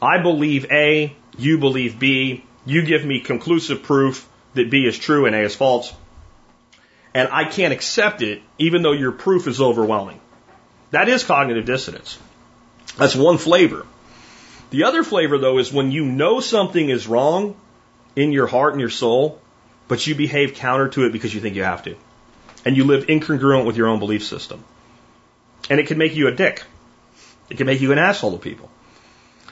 I believe A, you believe B, you give me conclusive proof that B is true and A is false, and I can't accept it even though your proof is overwhelming. That is cognitive dissonance. That's one flavor. The other flavor, though, is when you know something is wrong in your heart and your soul, but you behave counter to it because you think you have to. And you live incongruent with your own belief system. And it can make you a dick. It can make you an asshole to people.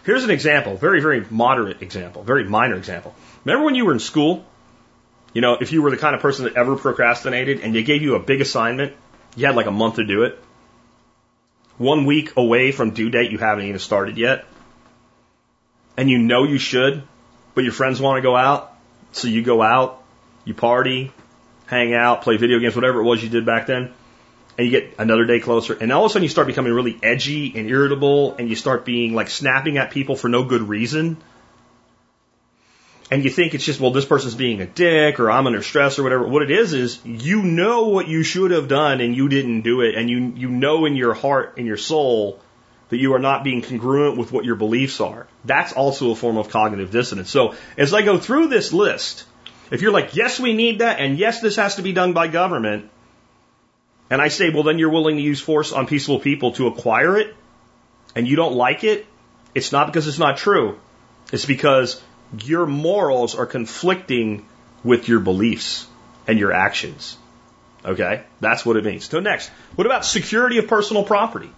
Here's an example, very, very moderate example, very minor example. Remember when you were in school? You know, if you were the kind of person that ever procrastinated and they gave you a big assignment, you had like a month to do it. One week away from due date, you haven't even started yet and you know you should, but your friends want to go out, so you go out, you party, hang out, play video games, whatever it was you did back then, and you get another day closer, and all of a sudden you start becoming really edgy and irritable, and you start being like snapping at people for no good reason. And you think it's just, well, this person's being a dick, or I'm under stress, or whatever. What it is is you know what you should have done, and you didn't do it, and you you know in your heart, in your soul, that you are not being congruent with what your beliefs are. That's also a form of cognitive dissonance. So as I go through this list, if you're like, yes, we need that, and yes, this has to be done by government, and I say, well, then you're willing to use force on peaceful people to acquire it, and you don't like it, it's not because it's not true. It's because your morals are conflicting with your beliefs and your actions. Okay? That's what it means. So next, what about security of personal property?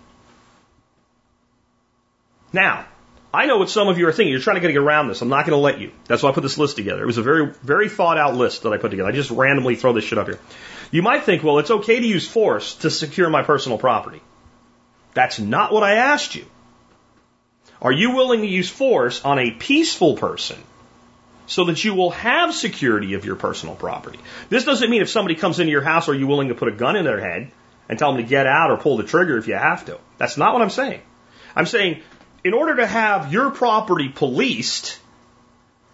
Now, I know what some of you are thinking. You're trying to get around this. I'm not going to let you. That's why I put this list together. It was a very, very thought out list that I put together. I just randomly throw this shit up here. You might think, well, it's okay to use force to secure my personal property. That's not what I asked you. Are you willing to use force on a peaceful person so that you will have security of your personal property? This doesn't mean if somebody comes into your house, are you willing to put a gun in their head and tell them to get out or pull the trigger if you have to? That's not what I'm saying. I'm saying in order to have your property policed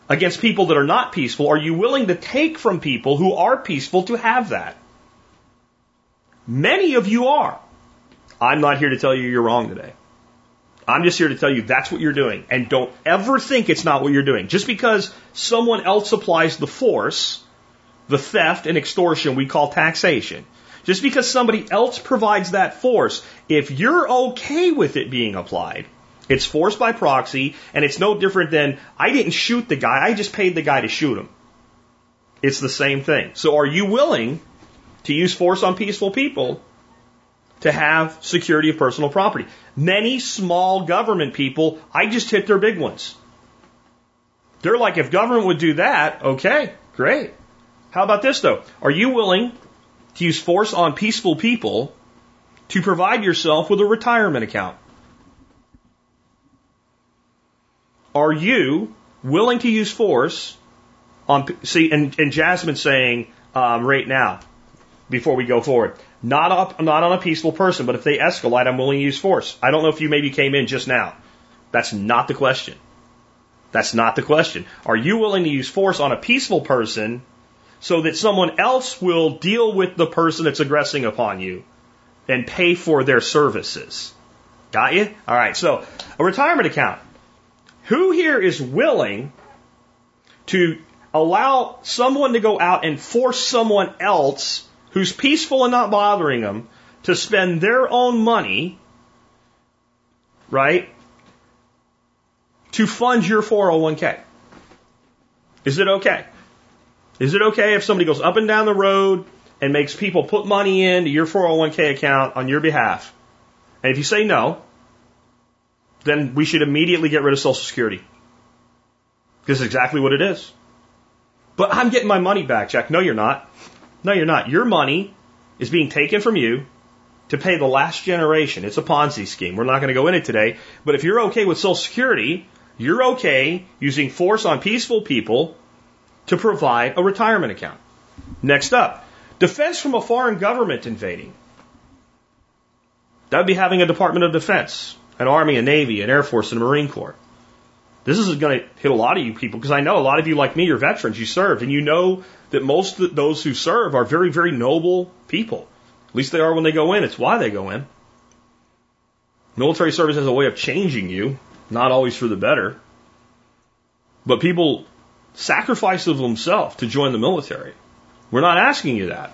against people that are not peaceful, are you willing to take from people who are peaceful to have that? Many of you are. I'm not here to tell you you're wrong today. I'm just here to tell you that's what you're doing. And don't ever think it's not what you're doing. Just because someone else applies the force, the theft and extortion we call taxation, just because somebody else provides that force, if you're okay with it being applied, it's force by proxy, and it's no different than I didn't shoot the guy, I just paid the guy to shoot him. It's the same thing. So are you willing to use force on peaceful people to have security of personal property? Many small government people, I just hit their big ones. They're like, if government would do that, okay, great. How about this though? Are you willing to use force on peaceful people to provide yourself with a retirement account? Are you willing to use force on, see, and, and Jasmine saying um, right now, before we go forward, not, up, not on a peaceful person, but if they escalate, I'm willing to use force. I don't know if you maybe came in just now. That's not the question. That's not the question. Are you willing to use force on a peaceful person so that someone else will deal with the person that's aggressing upon you and pay for their services. Got you? All right. So a retirement account. Who here is willing to allow someone to go out and force someone else who's peaceful and not bothering them to spend their own money, right, to fund your 401k? Is it okay? Is it okay if somebody goes up and down the road and makes people put money into your 401k account on your behalf? And if you say no, then we should immediately get rid of Social Security. This is exactly what it is. But I'm getting my money back, Jack. No, you're not. No, you're not. Your money is being taken from you to pay the last generation. It's a Ponzi scheme. We're not going to go in it today. But if you're okay with Social Security, you're okay using force on peaceful people to provide a retirement account. Next up, defense from a foreign government invading. That would be having a Department of Defense, an Army, a Navy, an Air Force, and a Marine Corps. This is going to hit a lot of you people because I know a lot of you, like me, you're veterans, you served, and you know that most of those who serve are very, very noble people. At least they are when they go in. It's why they go in. Military service has a way of changing you, not always for the better. But people sacrifice of themselves to join the military. We're not asking you that,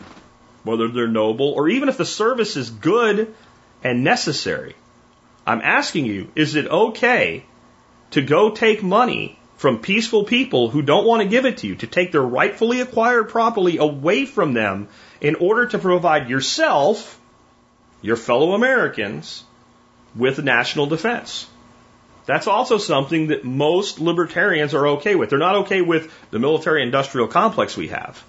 whether they're noble or even if the service is good and necessary. I'm asking you, is it okay to go take money from peaceful people who don't want to give it to you, to take their rightfully acquired property away from them in order to provide yourself, your fellow Americans, with national defense. That's also something that most libertarians are okay with. They're not okay with the military industrial complex we have.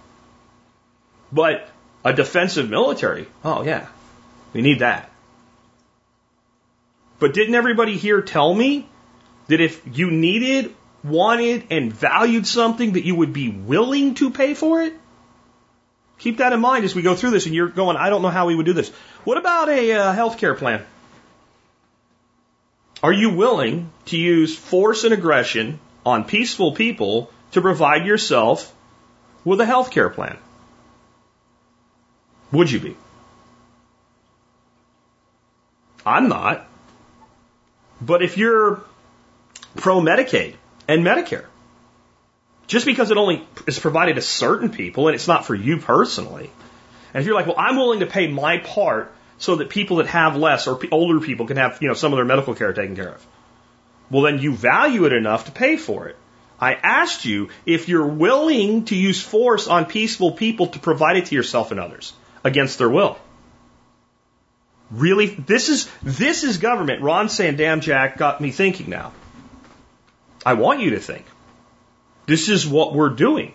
But a defensive military, oh yeah, we need that. But didn't everybody here tell me that if you needed, wanted, and valued something, that you would be willing to pay for it? Keep that in mind as we go through this, and you're going, I don't know how we would do this. What about a uh, health care plan? Are you willing to use force and aggression on peaceful people to provide yourself with a health care plan? Would you be? I'm not. But if you're pro Medicaid and Medicare. Just because it only is provided to certain people and it's not for you personally. And if you're like, well, I'm willing to pay my part so that people that have less or older people can have, you know, some of their medical care taken care of. Well, then you value it enough to pay for it. I asked you if you're willing to use force on peaceful people to provide it to yourself and others against their will. Really, this is this is government. Ron Sandam Jack got me thinking now. I want you to think. This is what we're doing.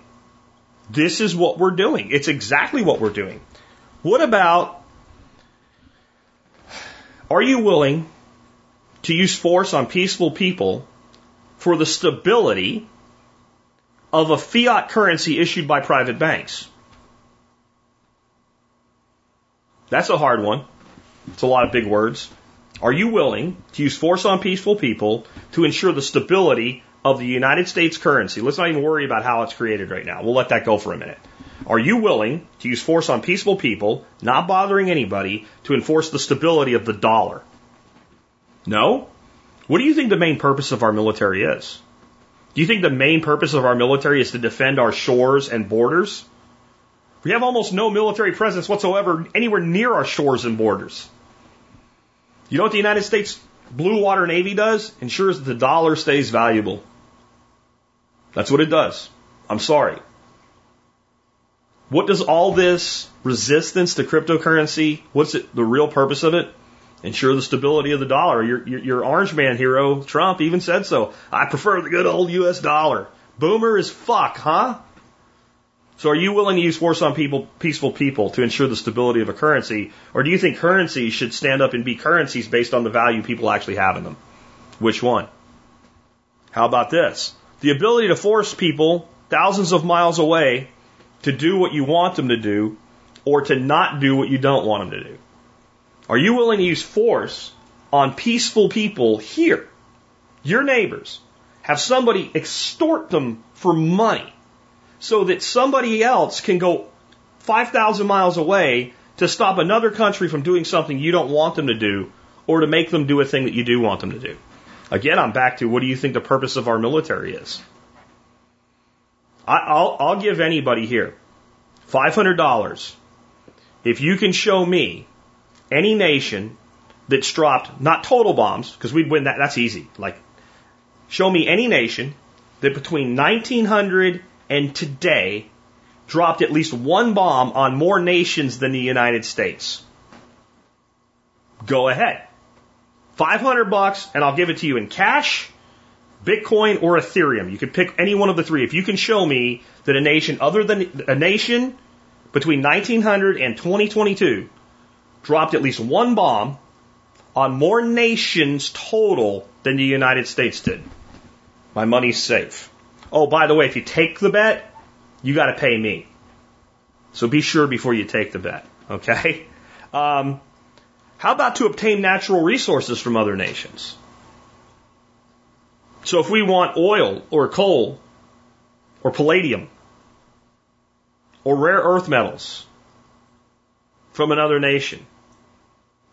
This is what we're doing. It's exactly what we're doing. What about are you willing to use force on peaceful people for the stability of a fiat currency issued by private banks? That's a hard one. It's a lot of big words. Are you willing to use force on peaceful people to ensure the stability of the United States currency? Let's not even worry about how it's created right now. We'll let that go for a minute. Are you willing to use force on peaceful people, not bothering anybody, to enforce the stability of the dollar? No? What do you think the main purpose of our military is? Do you think the main purpose of our military is to defend our shores and borders? We have almost no military presence whatsoever anywhere near our shores and borders. You know what the United States Blue Water Navy does? Ensures that the dollar stays valuable. That's what it does. I'm sorry. What does all this resistance to cryptocurrency, what's it, the real purpose of it? Ensure the stability of the dollar. Your, your, your orange man hero, Trump, even said so. I prefer the good old US dollar. Boomer is fuck, huh? So are you willing to use force on people, peaceful people to ensure the stability of a currency? Or do you think currencies should stand up and be currencies based on the value people actually have in them? Which one? How about this? The ability to force people thousands of miles away to do what you want them to do or to not do what you don't want them to do. Are you willing to use force on peaceful people here, your neighbors, have somebody extort them for money so that somebody else can go 5,000 miles away to stop another country from doing something you don't want them to do or to make them do a thing that you do want them to do. Again, I'm back to what do you think the purpose of our military is? I, will I'll give anybody here $500 if you can show me any nation that's dropped, not total bombs, because we'd win that, that's easy. Like, show me any nation that between 1900 and today dropped at least one bomb on more nations than the United States. Go ahead. 500 bucks and I'll give it to you in cash, Bitcoin, or Ethereum. You can pick any one of the three. If you can show me that a nation other than a nation between 1900 and 2022 dropped at least one bomb on more nations total than the United States did. My money's safe. Oh, by the way, if you take the bet, you got to pay me. So be sure before you take the bet. Okay? Um, how about to obtain natural resources from other nations? So if we want oil or coal or palladium or rare earth metals from another nation,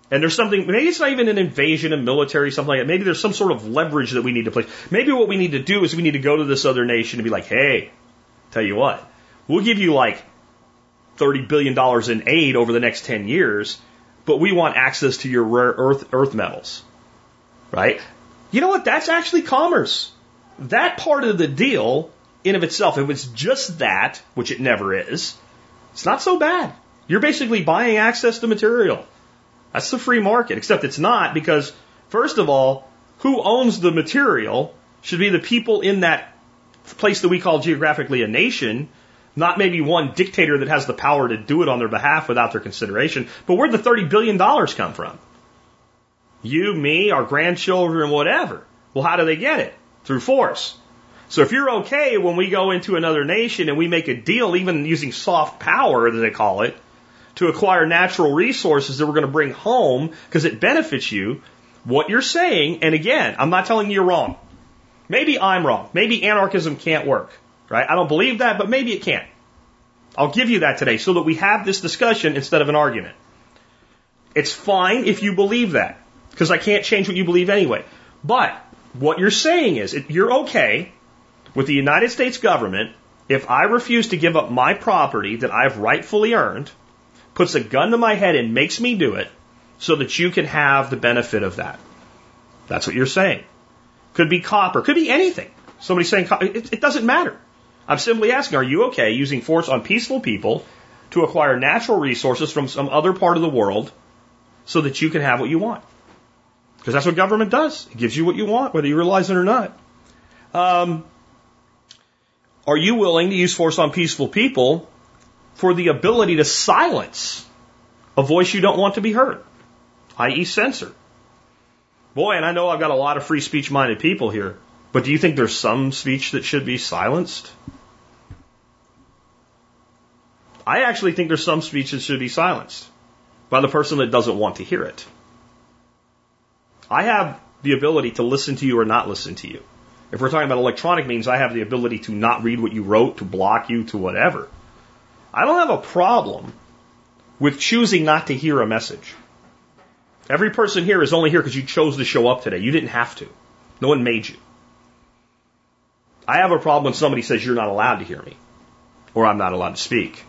and there's something, maybe it's not even an invasion of military, something like that. Maybe there's some sort of leverage that we need to place. Maybe what we need to do is we need to go to this other nation and be like, hey, tell you what, we'll give you like $30 billion in aid over the next 10 years but we want access to your rare earth, earth metals. Right? You know what? That's actually commerce. That part of the deal, in of itself, if it's just that, which it never is, it's not so bad. You're basically buying access to material. That's the free market, except it's not because, first of all, who owns the material should be the people in that place that we call geographically a nation not maybe one dictator that has the power to do it on their behalf without their consideration, but where'd the $30 billion come from? You, me, our grandchildren, whatever. Well, how do they get it? Through force. So if you're okay when we go into another nation and we make a deal, even using soft power, as they call it, to acquire natural resources that we're going to bring home because it benefits you, what you're saying, and again, I'm not telling you you're wrong. Maybe I'm wrong. Maybe anarchism can't work. Right? I don't believe that, but maybe it can. I'll give you that today so that we have this discussion instead of an argument. It's fine if you believe that, because I can't change what you believe anyway. But what you're saying is you're okay with the United States government if I refuse to give up my property that I've rightfully earned, puts a gun to my head and makes me do it so that you can have the benefit of that. That's what you're saying. Could be copper, could be anything. Somebody saying it, it doesn't matter. I'm simply asking, are you okay using force on peaceful people to acquire natural resources from some other part of the world so that you can have what you want? Because that's what government does. It gives you what you want, whether you realize it or not. Um, are you willing to use force on peaceful people for the ability to silence a voice you don't want to be heard, i.e., censor? Boy, and I know I've got a lot of free speech minded people here, but do you think there's some speech that should be silenced? I actually think there's some speech that should be silenced by the person that doesn't want to hear it. I have the ability to listen to you or not listen to you. If we're talking about electronic means, I have the ability to not read what you wrote, to block you, to whatever. I don't have a problem with choosing not to hear a message. Every person here is only here because you chose to show up today. You didn't have to. No one made you. I have a problem when somebody says you're not allowed to hear me or I'm not allowed to speak.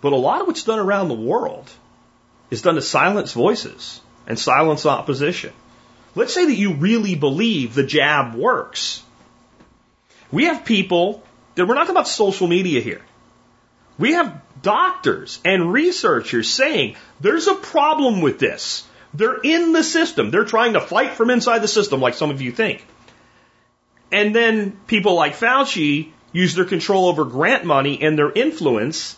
But a lot of what's done around the world is done to silence voices and silence opposition. Let's say that you really believe the jab works. We have people that we're not talking about social media here. We have doctors and researchers saying there's a problem with this. They're in the system. They're trying to fight from inside the system, like some of you think. And then people like Fauci use their control over grant money and their influence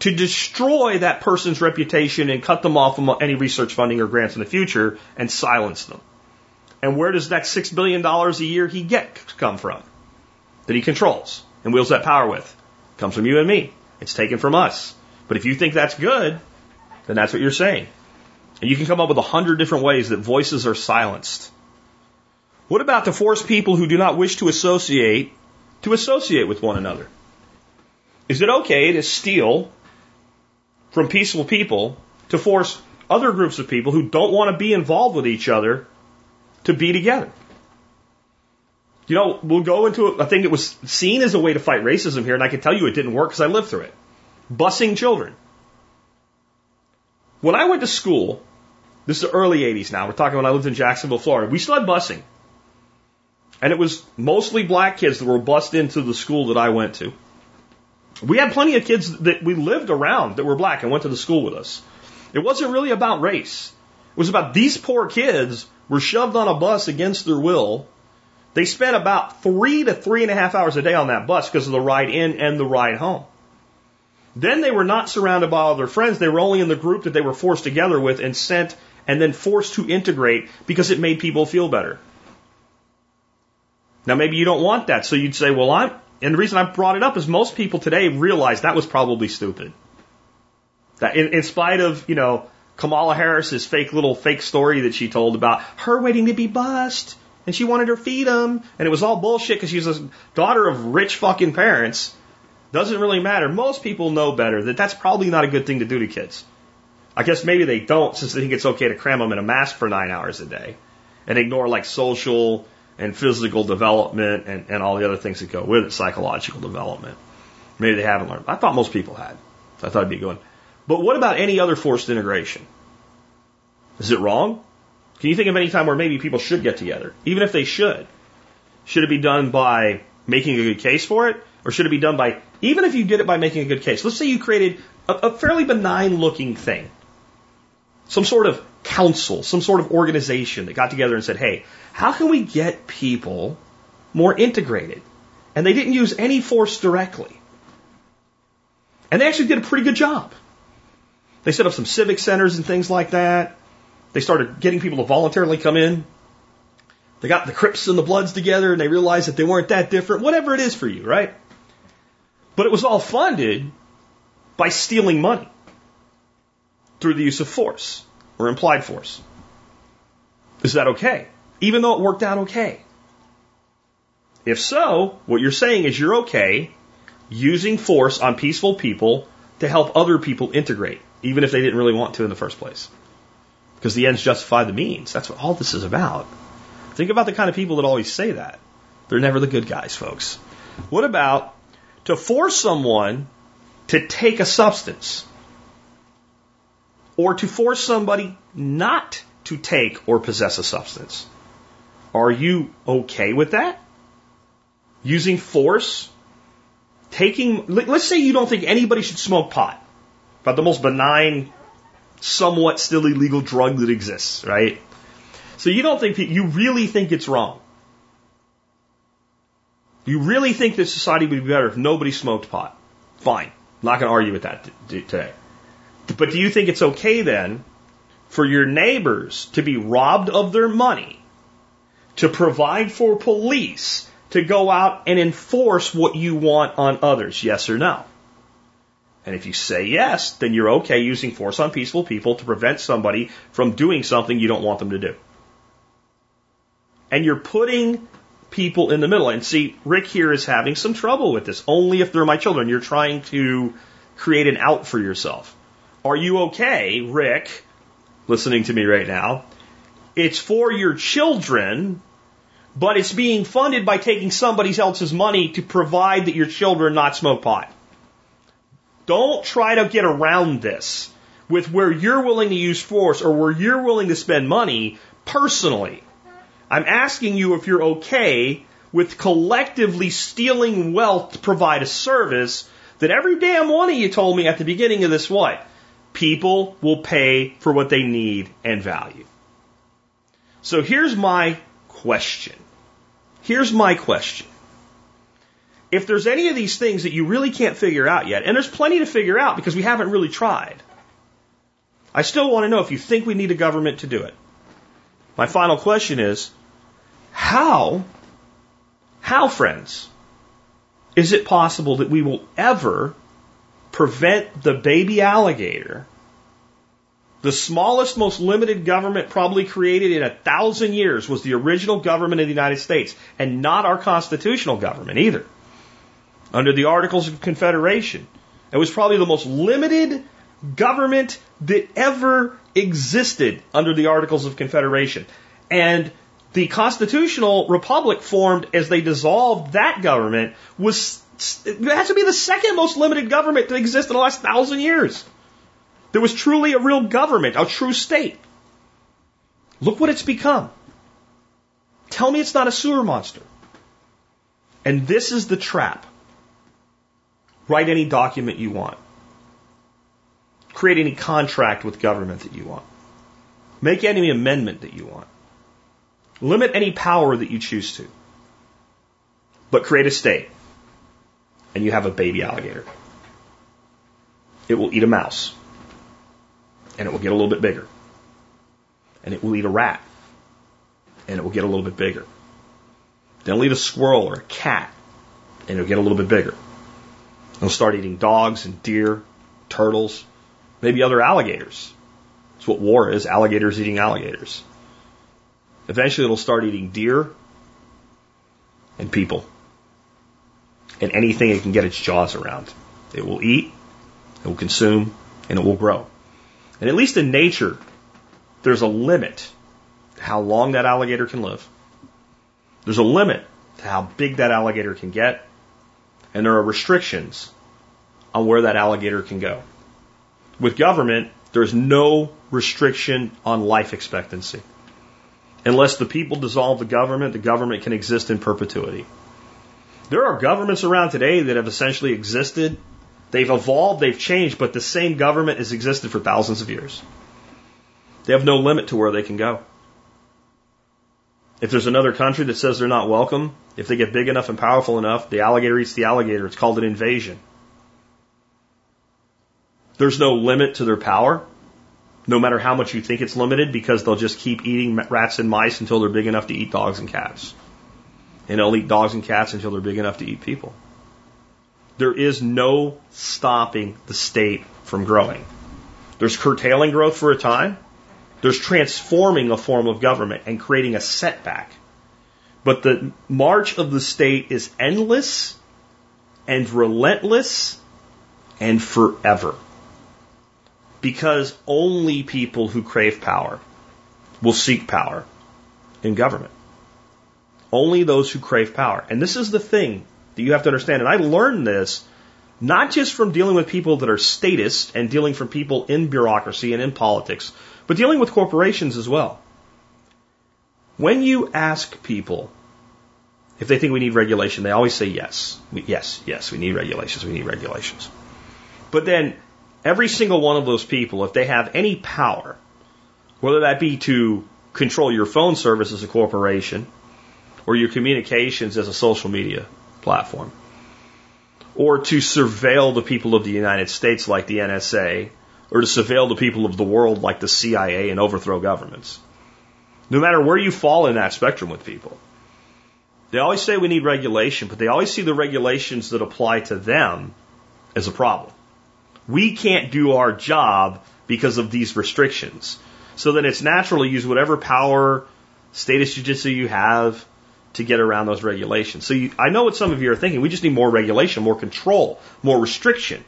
to destroy that person's reputation and cut them off from any research funding or grants in the future and silence them. And where does that $6 billion a year he gets come from? That he controls and wields that power with. Comes from you and me. It's taken from us. But if you think that's good, then that's what you're saying. And you can come up with a hundred different ways that voices are silenced. What about to force people who do not wish to associate to associate with one another? Is it okay to steal from peaceful people to force other groups of people who don't want to be involved with each other to be together. You know, we'll go into I think it was seen as a way to fight racism here, and I can tell you it didn't work because I lived through it. Busing children. When I went to school, this is the early 80s now, we're talking when I lived in Jacksonville, Florida, we still had busing. And it was mostly black kids that were bused into the school that I went to. We had plenty of kids that we lived around that were black and went to the school with us. It wasn't really about race. It was about these poor kids were shoved on a bus against their will. They spent about three to three and a half hours a day on that bus because of the ride in and the ride home. Then they were not surrounded by all their friends. They were only in the group that they were forced together with and sent and then forced to integrate because it made people feel better. Now maybe you don't want that. So you'd say, well, I'm, and the reason I brought it up is most people today realize that was probably stupid. That in, in spite of, you know, Kamala Harris's fake little fake story that she told about her waiting to be bust and she wanted her freedom and it was all bullshit because she's a daughter of rich fucking parents. Doesn't really matter. Most people know better that that's probably not a good thing to do to kids. I guess maybe they don't since they think it's okay to cram them in a mask for nine hours a day and ignore like social and physical development and, and all the other things that go with it, psychological development. Maybe they haven't learned. I thought most people had. I thought it'd be good. But what about any other forced integration? Is it wrong? Can you think of any time where maybe people should get together, even if they should? Should it be done by making a good case for it? Or should it be done by, even if you did it by making a good case, let's say you created a, a fairly benign looking thing, some sort of council, some sort of organization that got together and said, hey, how can we get people more integrated? And they didn't use any force directly. And they actually did a pretty good job. They set up some civic centers and things like that. They started getting people to voluntarily come in. They got the Crips and the Bloods together and they realized that they weren't that different, whatever it is for you, right? But it was all funded by stealing money through the use of force or implied force. Is that okay? Even though it worked out okay. If so, what you're saying is you're okay using force on peaceful people to help other people integrate, even if they didn't really want to in the first place. Because the ends justify the means. That's what all this is about. Think about the kind of people that always say that. They're never the good guys, folks. What about to force someone to take a substance? Or to force somebody not to take or possess a substance? Are you okay with that? Using force? Taking, let's say you don't think anybody should smoke pot, but the most benign, somewhat still illegal drug that exists, right? So you don't think, you really think it's wrong. You really think that society would be better if nobody smoked pot. Fine. I'm not going to argue with that today. But do you think it's okay then for your neighbors to be robbed of their money to provide for police to go out and enforce what you want on others? Yes or no? And if you say yes, then you're okay using force on peaceful people to prevent somebody from doing something you don't want them to do. And you're putting people in the middle. And see, Rick here is having some trouble with this. Only if they're my children. You're trying to create an out for yourself. Are you okay, Rick, listening to me right now? It's for your children but it's being funded by taking somebody else's money to provide that your children not smoke pot. Don't try to get around this with where you're willing to use force or where you're willing to spend money personally. I'm asking you if you're okay with collectively stealing wealth to provide a service that every damn one of you told me at the beginning of this what? People will pay for what they need and value. So here's my question. Here's my question. If there's any of these things that you really can't figure out yet, and there's plenty to figure out because we haven't really tried, I still want to know if you think we need a government to do it. My final question is, how, how friends, is it possible that we will ever prevent the baby alligator the smallest, most limited government probably created in a thousand years was the original government of the United States, and not our constitutional government either. Under the Articles of Confederation. It was probably the most limited government that ever existed under the Articles of Confederation. And the constitutional republic formed as they dissolved that government was it has to be the second most limited government to exist in the last thousand years. There was truly a real government, a true state. Look what it's become. Tell me it's not a sewer monster. And this is the trap. Write any document you want. Create any contract with government that you want. Make any amendment that you want. Limit any power that you choose to. But create a state. And you have a baby alligator. It will eat a mouse. And it will get a little bit bigger. And it will eat a rat. And it will get a little bit bigger. Then it'll eat a squirrel or a cat. And it'll get a little bit bigger. It'll start eating dogs and deer, turtles, maybe other alligators. That's what war is alligators eating alligators. Eventually, it'll start eating deer and people and anything it can get its jaws around. It will eat, it will consume, and it will grow. And at least in nature, there's a limit to how long that alligator can live. There's a limit to how big that alligator can get, and there are restrictions on where that alligator can go. With government, there's no restriction on life expectancy. Unless the people dissolve the government, the government can exist in perpetuity. There are governments around today that have essentially existed. They've evolved, they've changed, but the same government has existed for thousands of years. They have no limit to where they can go. If there's another country that says they're not welcome, if they get big enough and powerful enough, the alligator eats the alligator. It's called an invasion. There's no limit to their power no matter how much you think it's limited, because they'll just keep eating rats and mice until they're big enough to eat dogs and cats. And they'll eat dogs and cats until they're big enough to eat people. There is no stopping the state from growing. There's curtailing growth for a time. There's transforming a form of government and creating a setback. But the march of the state is endless and relentless and forever because only people who crave power will seek power in government. Only those who crave power. And this is the thing that you have to understand. And I learned this not just from dealing with people that are statists and dealing from people in bureaucracy and in politics, but dealing with corporations as well. When you ask people if they think we need regulation, they always say yes. Yes, yes, we need regulations, we need regulations. But then every single one of those people, if they have any power, whether that be to control your phone service as a corporation or your communications as a social media platform, or to surveil the people of the United States like the NSA, or to surveil the people of the world like the CIA and overthrow governments. No matter where you fall in that spectrum with people, they always say we need regulation, but they always see the regulations that apply to them as a problem. We can't do our job because of these restrictions. So then it's natural to use whatever power, status jujitsu you have to get around those regulations. So you, I know what some of you are thinking. We just need more regulation, more control, more restriction.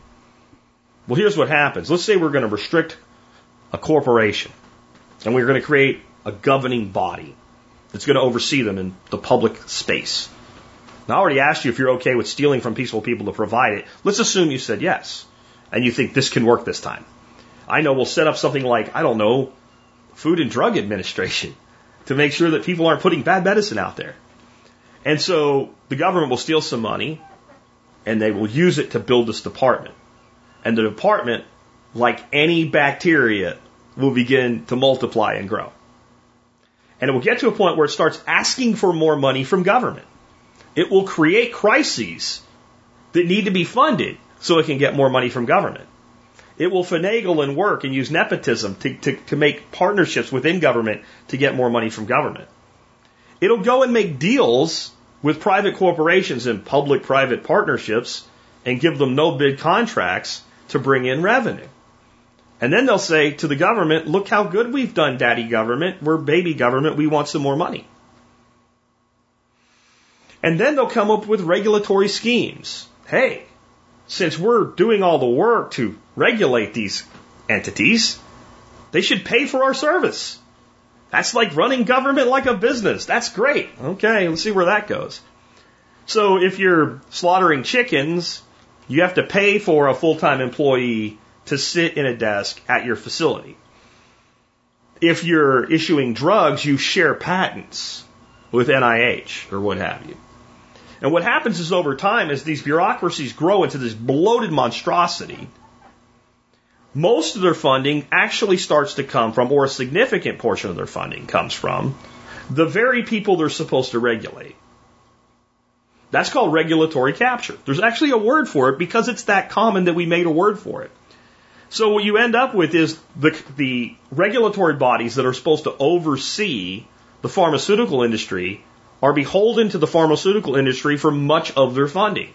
Well, here's what happens. Let's say we're going to restrict a corporation and we're going to create a governing body that's going to oversee them in the public space. Now, I already asked you if you're okay with stealing from peaceful people to provide it. Let's assume you said yes and you think this can work this time. I know we'll set up something like, I don't know, Food and Drug Administration to make sure that people aren't putting bad medicine out there. And so the government will steal some money and they will use it to build this department. And the department, like any bacteria, will begin to multiply and grow. And it will get to a point where it starts asking for more money from government. It will create crises that need to be funded so it can get more money from government. It will finagle and work and use nepotism to, to, to make partnerships within government to get more money from government. It'll go and make deals with private corporations and public private partnerships and give them no bid contracts to bring in revenue. And then they'll say to the government, look how good we've done, daddy government. We're baby government. We want some more money. And then they'll come up with regulatory schemes. Hey, since we're doing all the work to regulate these entities. They should pay for our service. That's like running government like a business. That's great. Okay, let's see where that goes. So if you're slaughtering chickens, you have to pay for a full-time employee to sit in a desk at your facility. If you're issuing drugs, you share patents with NIH or what have you. And what happens is over time, as these bureaucracies grow into this bloated monstrosity, most of their funding actually starts to come from, or a significant portion of their funding comes from, the very people they're supposed to regulate. That's called regulatory capture. There's actually a word for it because it's that common that we made a word for it. So what you end up with is the, the regulatory bodies that are supposed to oversee the pharmaceutical industry are beholden to the pharmaceutical industry for much of their funding.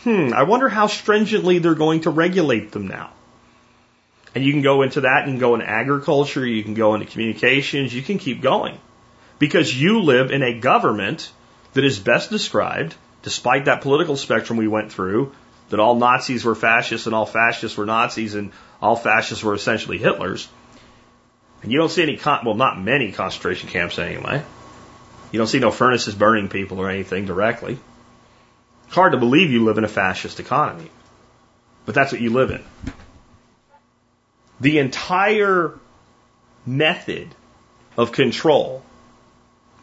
Hmm, I wonder how stringently they're going to regulate them now. And you can go into that, you can go into agriculture, you can go into communications, you can keep going. Because you live in a government that is best described, despite that political spectrum we went through, that all Nazis were fascists and all fascists were Nazis and all fascists were essentially Hitlers. And you don't see any, con- well, not many concentration camps anyway. You don't see no furnaces burning people or anything directly. It's hard to believe you live in a fascist economy. But that's what you live in. The entire method of control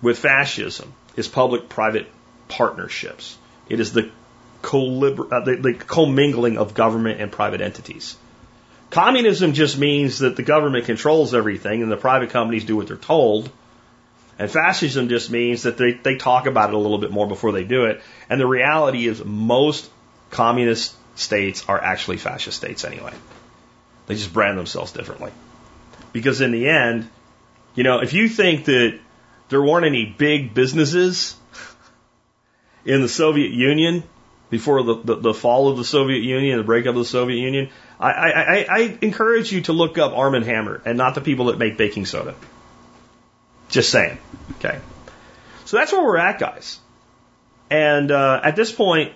with fascism is public private partnerships. It is the, uh, the, the commingling of government and private entities. Communism just means that the government controls everything and the private companies do what they're told. And fascism just means that they, they talk about it a little bit more before they do it. And the reality is most communist states are actually fascist states anyway. They just brand themselves differently. Because in the end, you know, if you think that there weren't any big businesses in the Soviet Union before the, the, the fall of the Soviet Union, the breakup of the Soviet Union, I, I, I encourage you to look up Armand Hammer and not the people that make baking soda. Just saying. Okay. So that's where we're at, guys. And uh, at this point,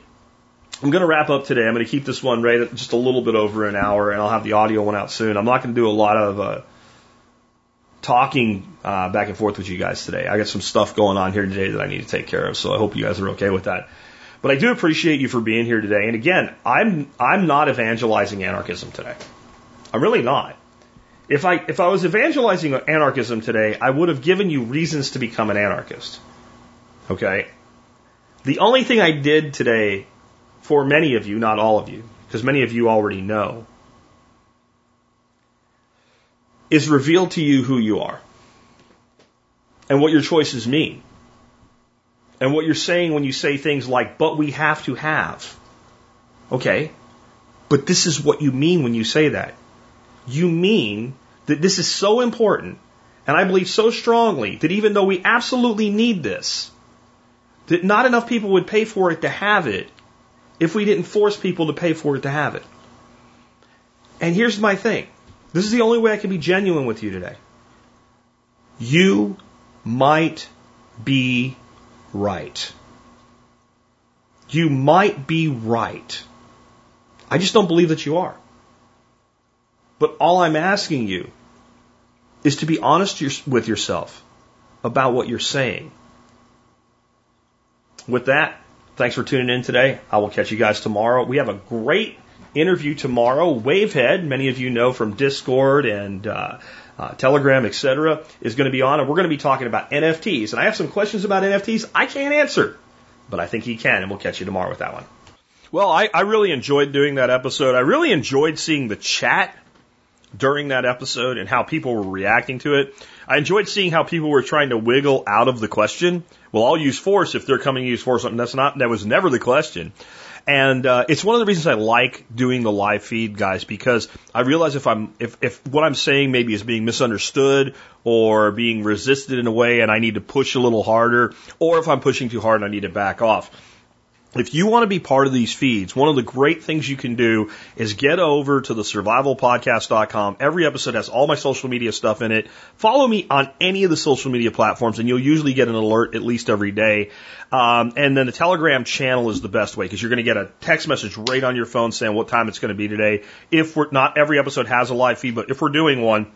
I'm going to wrap up today. I'm going to keep this one right just a little bit over an hour, and I'll have the audio one out soon. I'm not going to do a lot of uh, talking uh, back and forth with you guys today. I got some stuff going on here today that I need to take care of, so I hope you guys are okay with that. But I do appreciate you for being here today. And again, I'm I'm not evangelizing anarchism today. I'm really not. If I if I was evangelizing anarchism today, I would have given you reasons to become an anarchist. Okay? The only thing I did today for many of you, not all of you, because many of you already know, is reveal to you who you are and what your choices mean. And what you're saying when you say things like, but we have to have. Okay. But this is what you mean when you say that. You mean that this is so important, and I believe so strongly that even though we absolutely need this, that not enough people would pay for it to have it if we didn't force people to pay for it to have it. And here's my thing. This is the only way I can be genuine with you today. You might be right. You might be right. I just don't believe that you are. But all I'm asking you is to be honest with yourself about what you're saying. With that, thanks for tuning in today. I will catch you guys tomorrow. We have a great interview tomorrow. Wavehead, many of you know from Discord and uh, uh, Telegram, etc., is going to be on, and we're going to be talking about NFTs. And I have some questions about NFTs I can't answer, but I think he can, and we'll catch you tomorrow with that one. Well, I, I really enjoyed doing that episode. I really enjoyed seeing the chat during that episode and how people were reacting to it. I enjoyed seeing how people were trying to wiggle out of the question. Well, I'll use force if they're coming to use force. That's not, that was never the question. And uh, it's one of the reasons I like doing the live feed, guys, because I realize if I'm if if what I'm saying maybe is being misunderstood or being resisted in a way, and I need to push a little harder, or if I'm pushing too hard and I need to back off. If you want to be part of these feeds, one of the great things you can do is get over to the survivalpodcast.com. Every episode has all my social media stuff in it. Follow me on any of the social media platforms and you'll usually get an alert at least every day. Um, and then the Telegram channel is the best way because you're going to get a text message right on your phone saying what time it's going to be today. If we're not every episode has a live feed, but if we're doing one,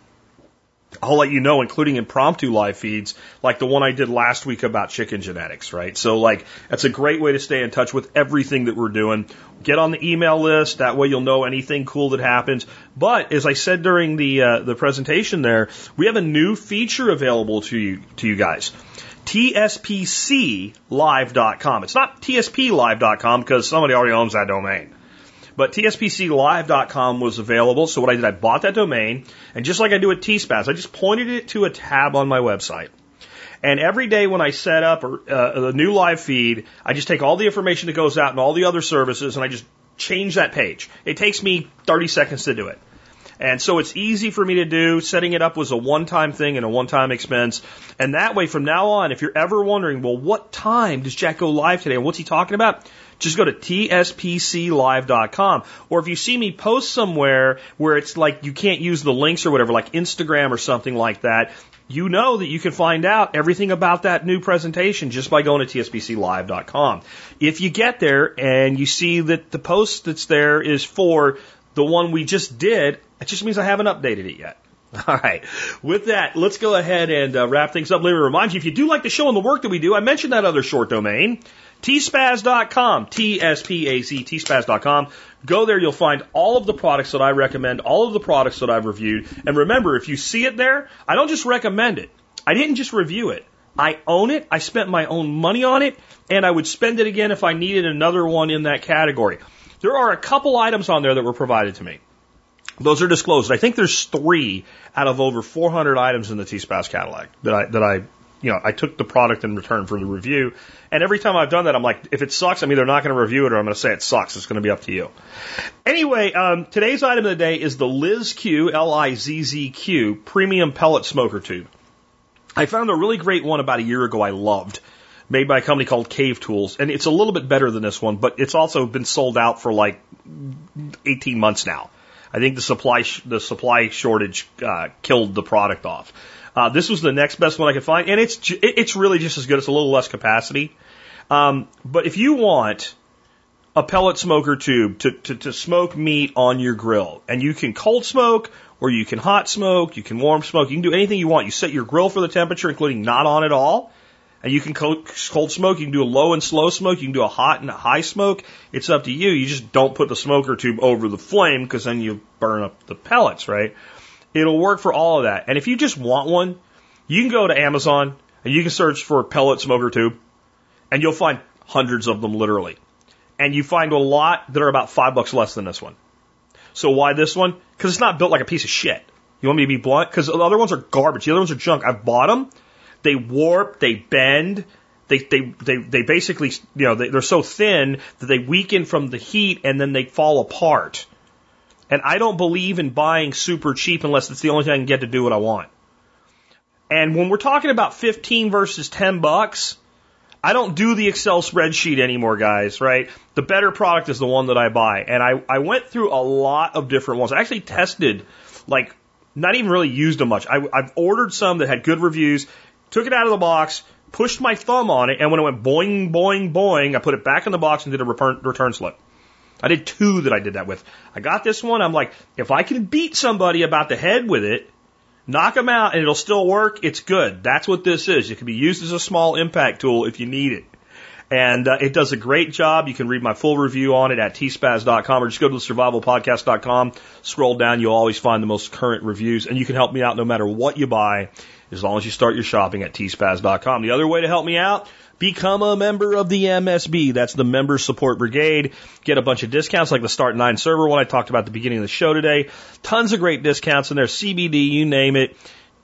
I'll let you know, including impromptu live feeds, like the one I did last week about chicken genetics, right? So like, that's a great way to stay in touch with everything that we're doing. Get on the email list. That way you'll know anything cool that happens. But as I said during the, uh, the presentation there, we have a new feature available to you, to you guys. TSPClive.com. It's not TSPlive.com because somebody already owns that domain. But TSPClive.com was available. So what I did, I bought that domain. And just like I do with TSPAZ, I just pointed it to a tab on my website. And every day when I set up a, uh, a new live feed, I just take all the information that goes out and all the other services and I just change that page. It takes me 30 seconds to do it. And so it's easy for me to do. Setting it up was a one time thing and a one time expense. And that way, from now on, if you're ever wondering, well, what time does Jack go live today and what's he talking about? Just go to tspclive.com. Or if you see me post somewhere where it's like you can't use the links or whatever, like Instagram or something like that, you know that you can find out everything about that new presentation just by going to tspclive.com. If you get there and you see that the post that's there is for the one we just did, it just means I haven't updated it yet. All right. With that, let's go ahead and uh, wrap things up. Let me remind you, if you do like the show and the work that we do, I mentioned that other short domain, tspaz.com, T-S-P-A-Z, tspaz.com. Go there, you'll find all of the products that I recommend, all of the products that I've reviewed. And remember, if you see it there, I don't just recommend it. I didn't just review it. I own it. I spent my own money on it, and I would spend it again if I needed another one in that category. There are a couple items on there that were provided to me. Those are disclosed. I think there's three out of over 400 items in the TSPAZ catalog that I, that I, you know, I took the product in return for the review. And every time I've done that, I'm like, if it sucks, I'm either not going to review it or I'm going to say it sucks. It's going to be up to you. Anyway, um, today's item of the day is the LizzQ, L-I-Z-Z-Q, premium pellet smoker tube. I found a really great one about a year ago I loved made by a company called Cave Tools, and it's a little bit better than this one, but it's also been sold out for like 18 months now. I think the supply the supply shortage uh, killed the product off. Uh, this was the next best one I could find, and it's it's really just as good. It's a little less capacity, um, but if you want a pellet smoker tube to, to, to smoke meat on your grill, and you can cold smoke or you can hot smoke, you can warm smoke, you can do anything you want. You set your grill for the temperature, including not on at all. And you can cold, smoke, you can do a low and slow smoke, you can do a hot and a high smoke. It's up to you. You just don't put the smoker tube over the flame because then you burn up the pellets, right? It'll work for all of that. And if you just want one, you can go to Amazon and you can search for pellet smoker tube and you'll find hundreds of them literally. And you find a lot that are about five bucks less than this one. So why this one? Because it's not built like a piece of shit. You want me to be blunt? Because the other ones are garbage. The other ones are junk. I've bought them they warp, they bend, they they they, they basically you know they, they're so thin that they weaken from the heat and then they fall apart. And I don't believe in buying super cheap unless it's the only thing I can get to do what I want. And when we're talking about 15 versus 10 bucks, I don't do the Excel spreadsheet anymore, guys, right? The better product is the one that I buy. And I, I went through a lot of different ones. I actually tested, like, not even really used them much. I, I've ordered some that had good reviews took it out of the box, pushed my thumb on it, and when it went boing, boing, boing, I put it back in the box and did a return, return slip. I did two that I did that with. I got this one. I'm like, if I can beat somebody about the head with it, knock them out, and it'll still work, it's good. That's what this is. It can be used as a small impact tool if you need it. And uh, it does a great job. You can read my full review on it at tspaz.com or just go to survivalpodcast.com. Scroll down, you'll always find the most current reviews. And you can help me out no matter what you buy as long as you start your shopping at tspaz.com. The other way to help me out, become a member of the MSB. That's the Member Support Brigade. Get a bunch of discounts like the Start9 server one I talked about at the beginning of the show today. Tons of great discounts in there. CBD, you name it.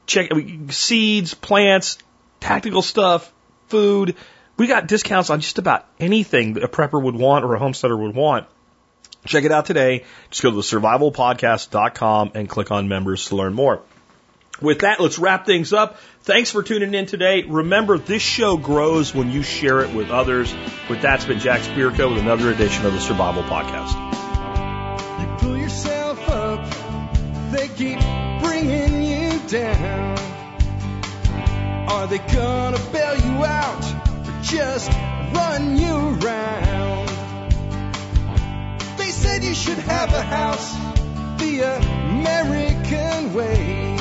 Check seeds, plants, tactical stuff, food. We got discounts on just about anything that a prepper would want or a homesteader would want. Check it out today. Just go to the survivalpodcast.com and click on members to learn more. With that, let's wrap things up. Thanks for tuning in today. Remember, this show grows when you share it with others. With that, it's been Jack Spirko with another edition of the Survival Podcast.
You pull yourself up, they keep bringing you down. Are they gonna bail you out or just run you around? They said you should have a house the American way.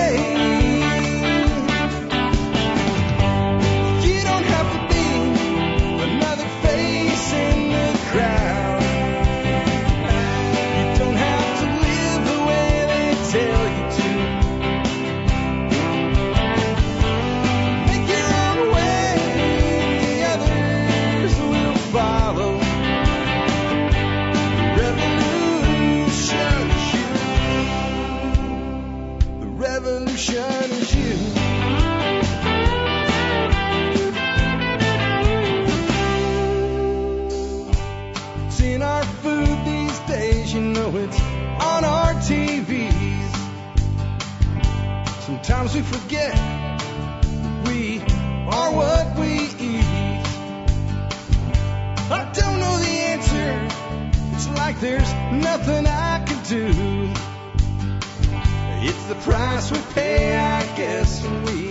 Sometimes we forget we are what we eat. I don't know the answer. It's like there's nothing I can do. It's the price we pay, I guess, we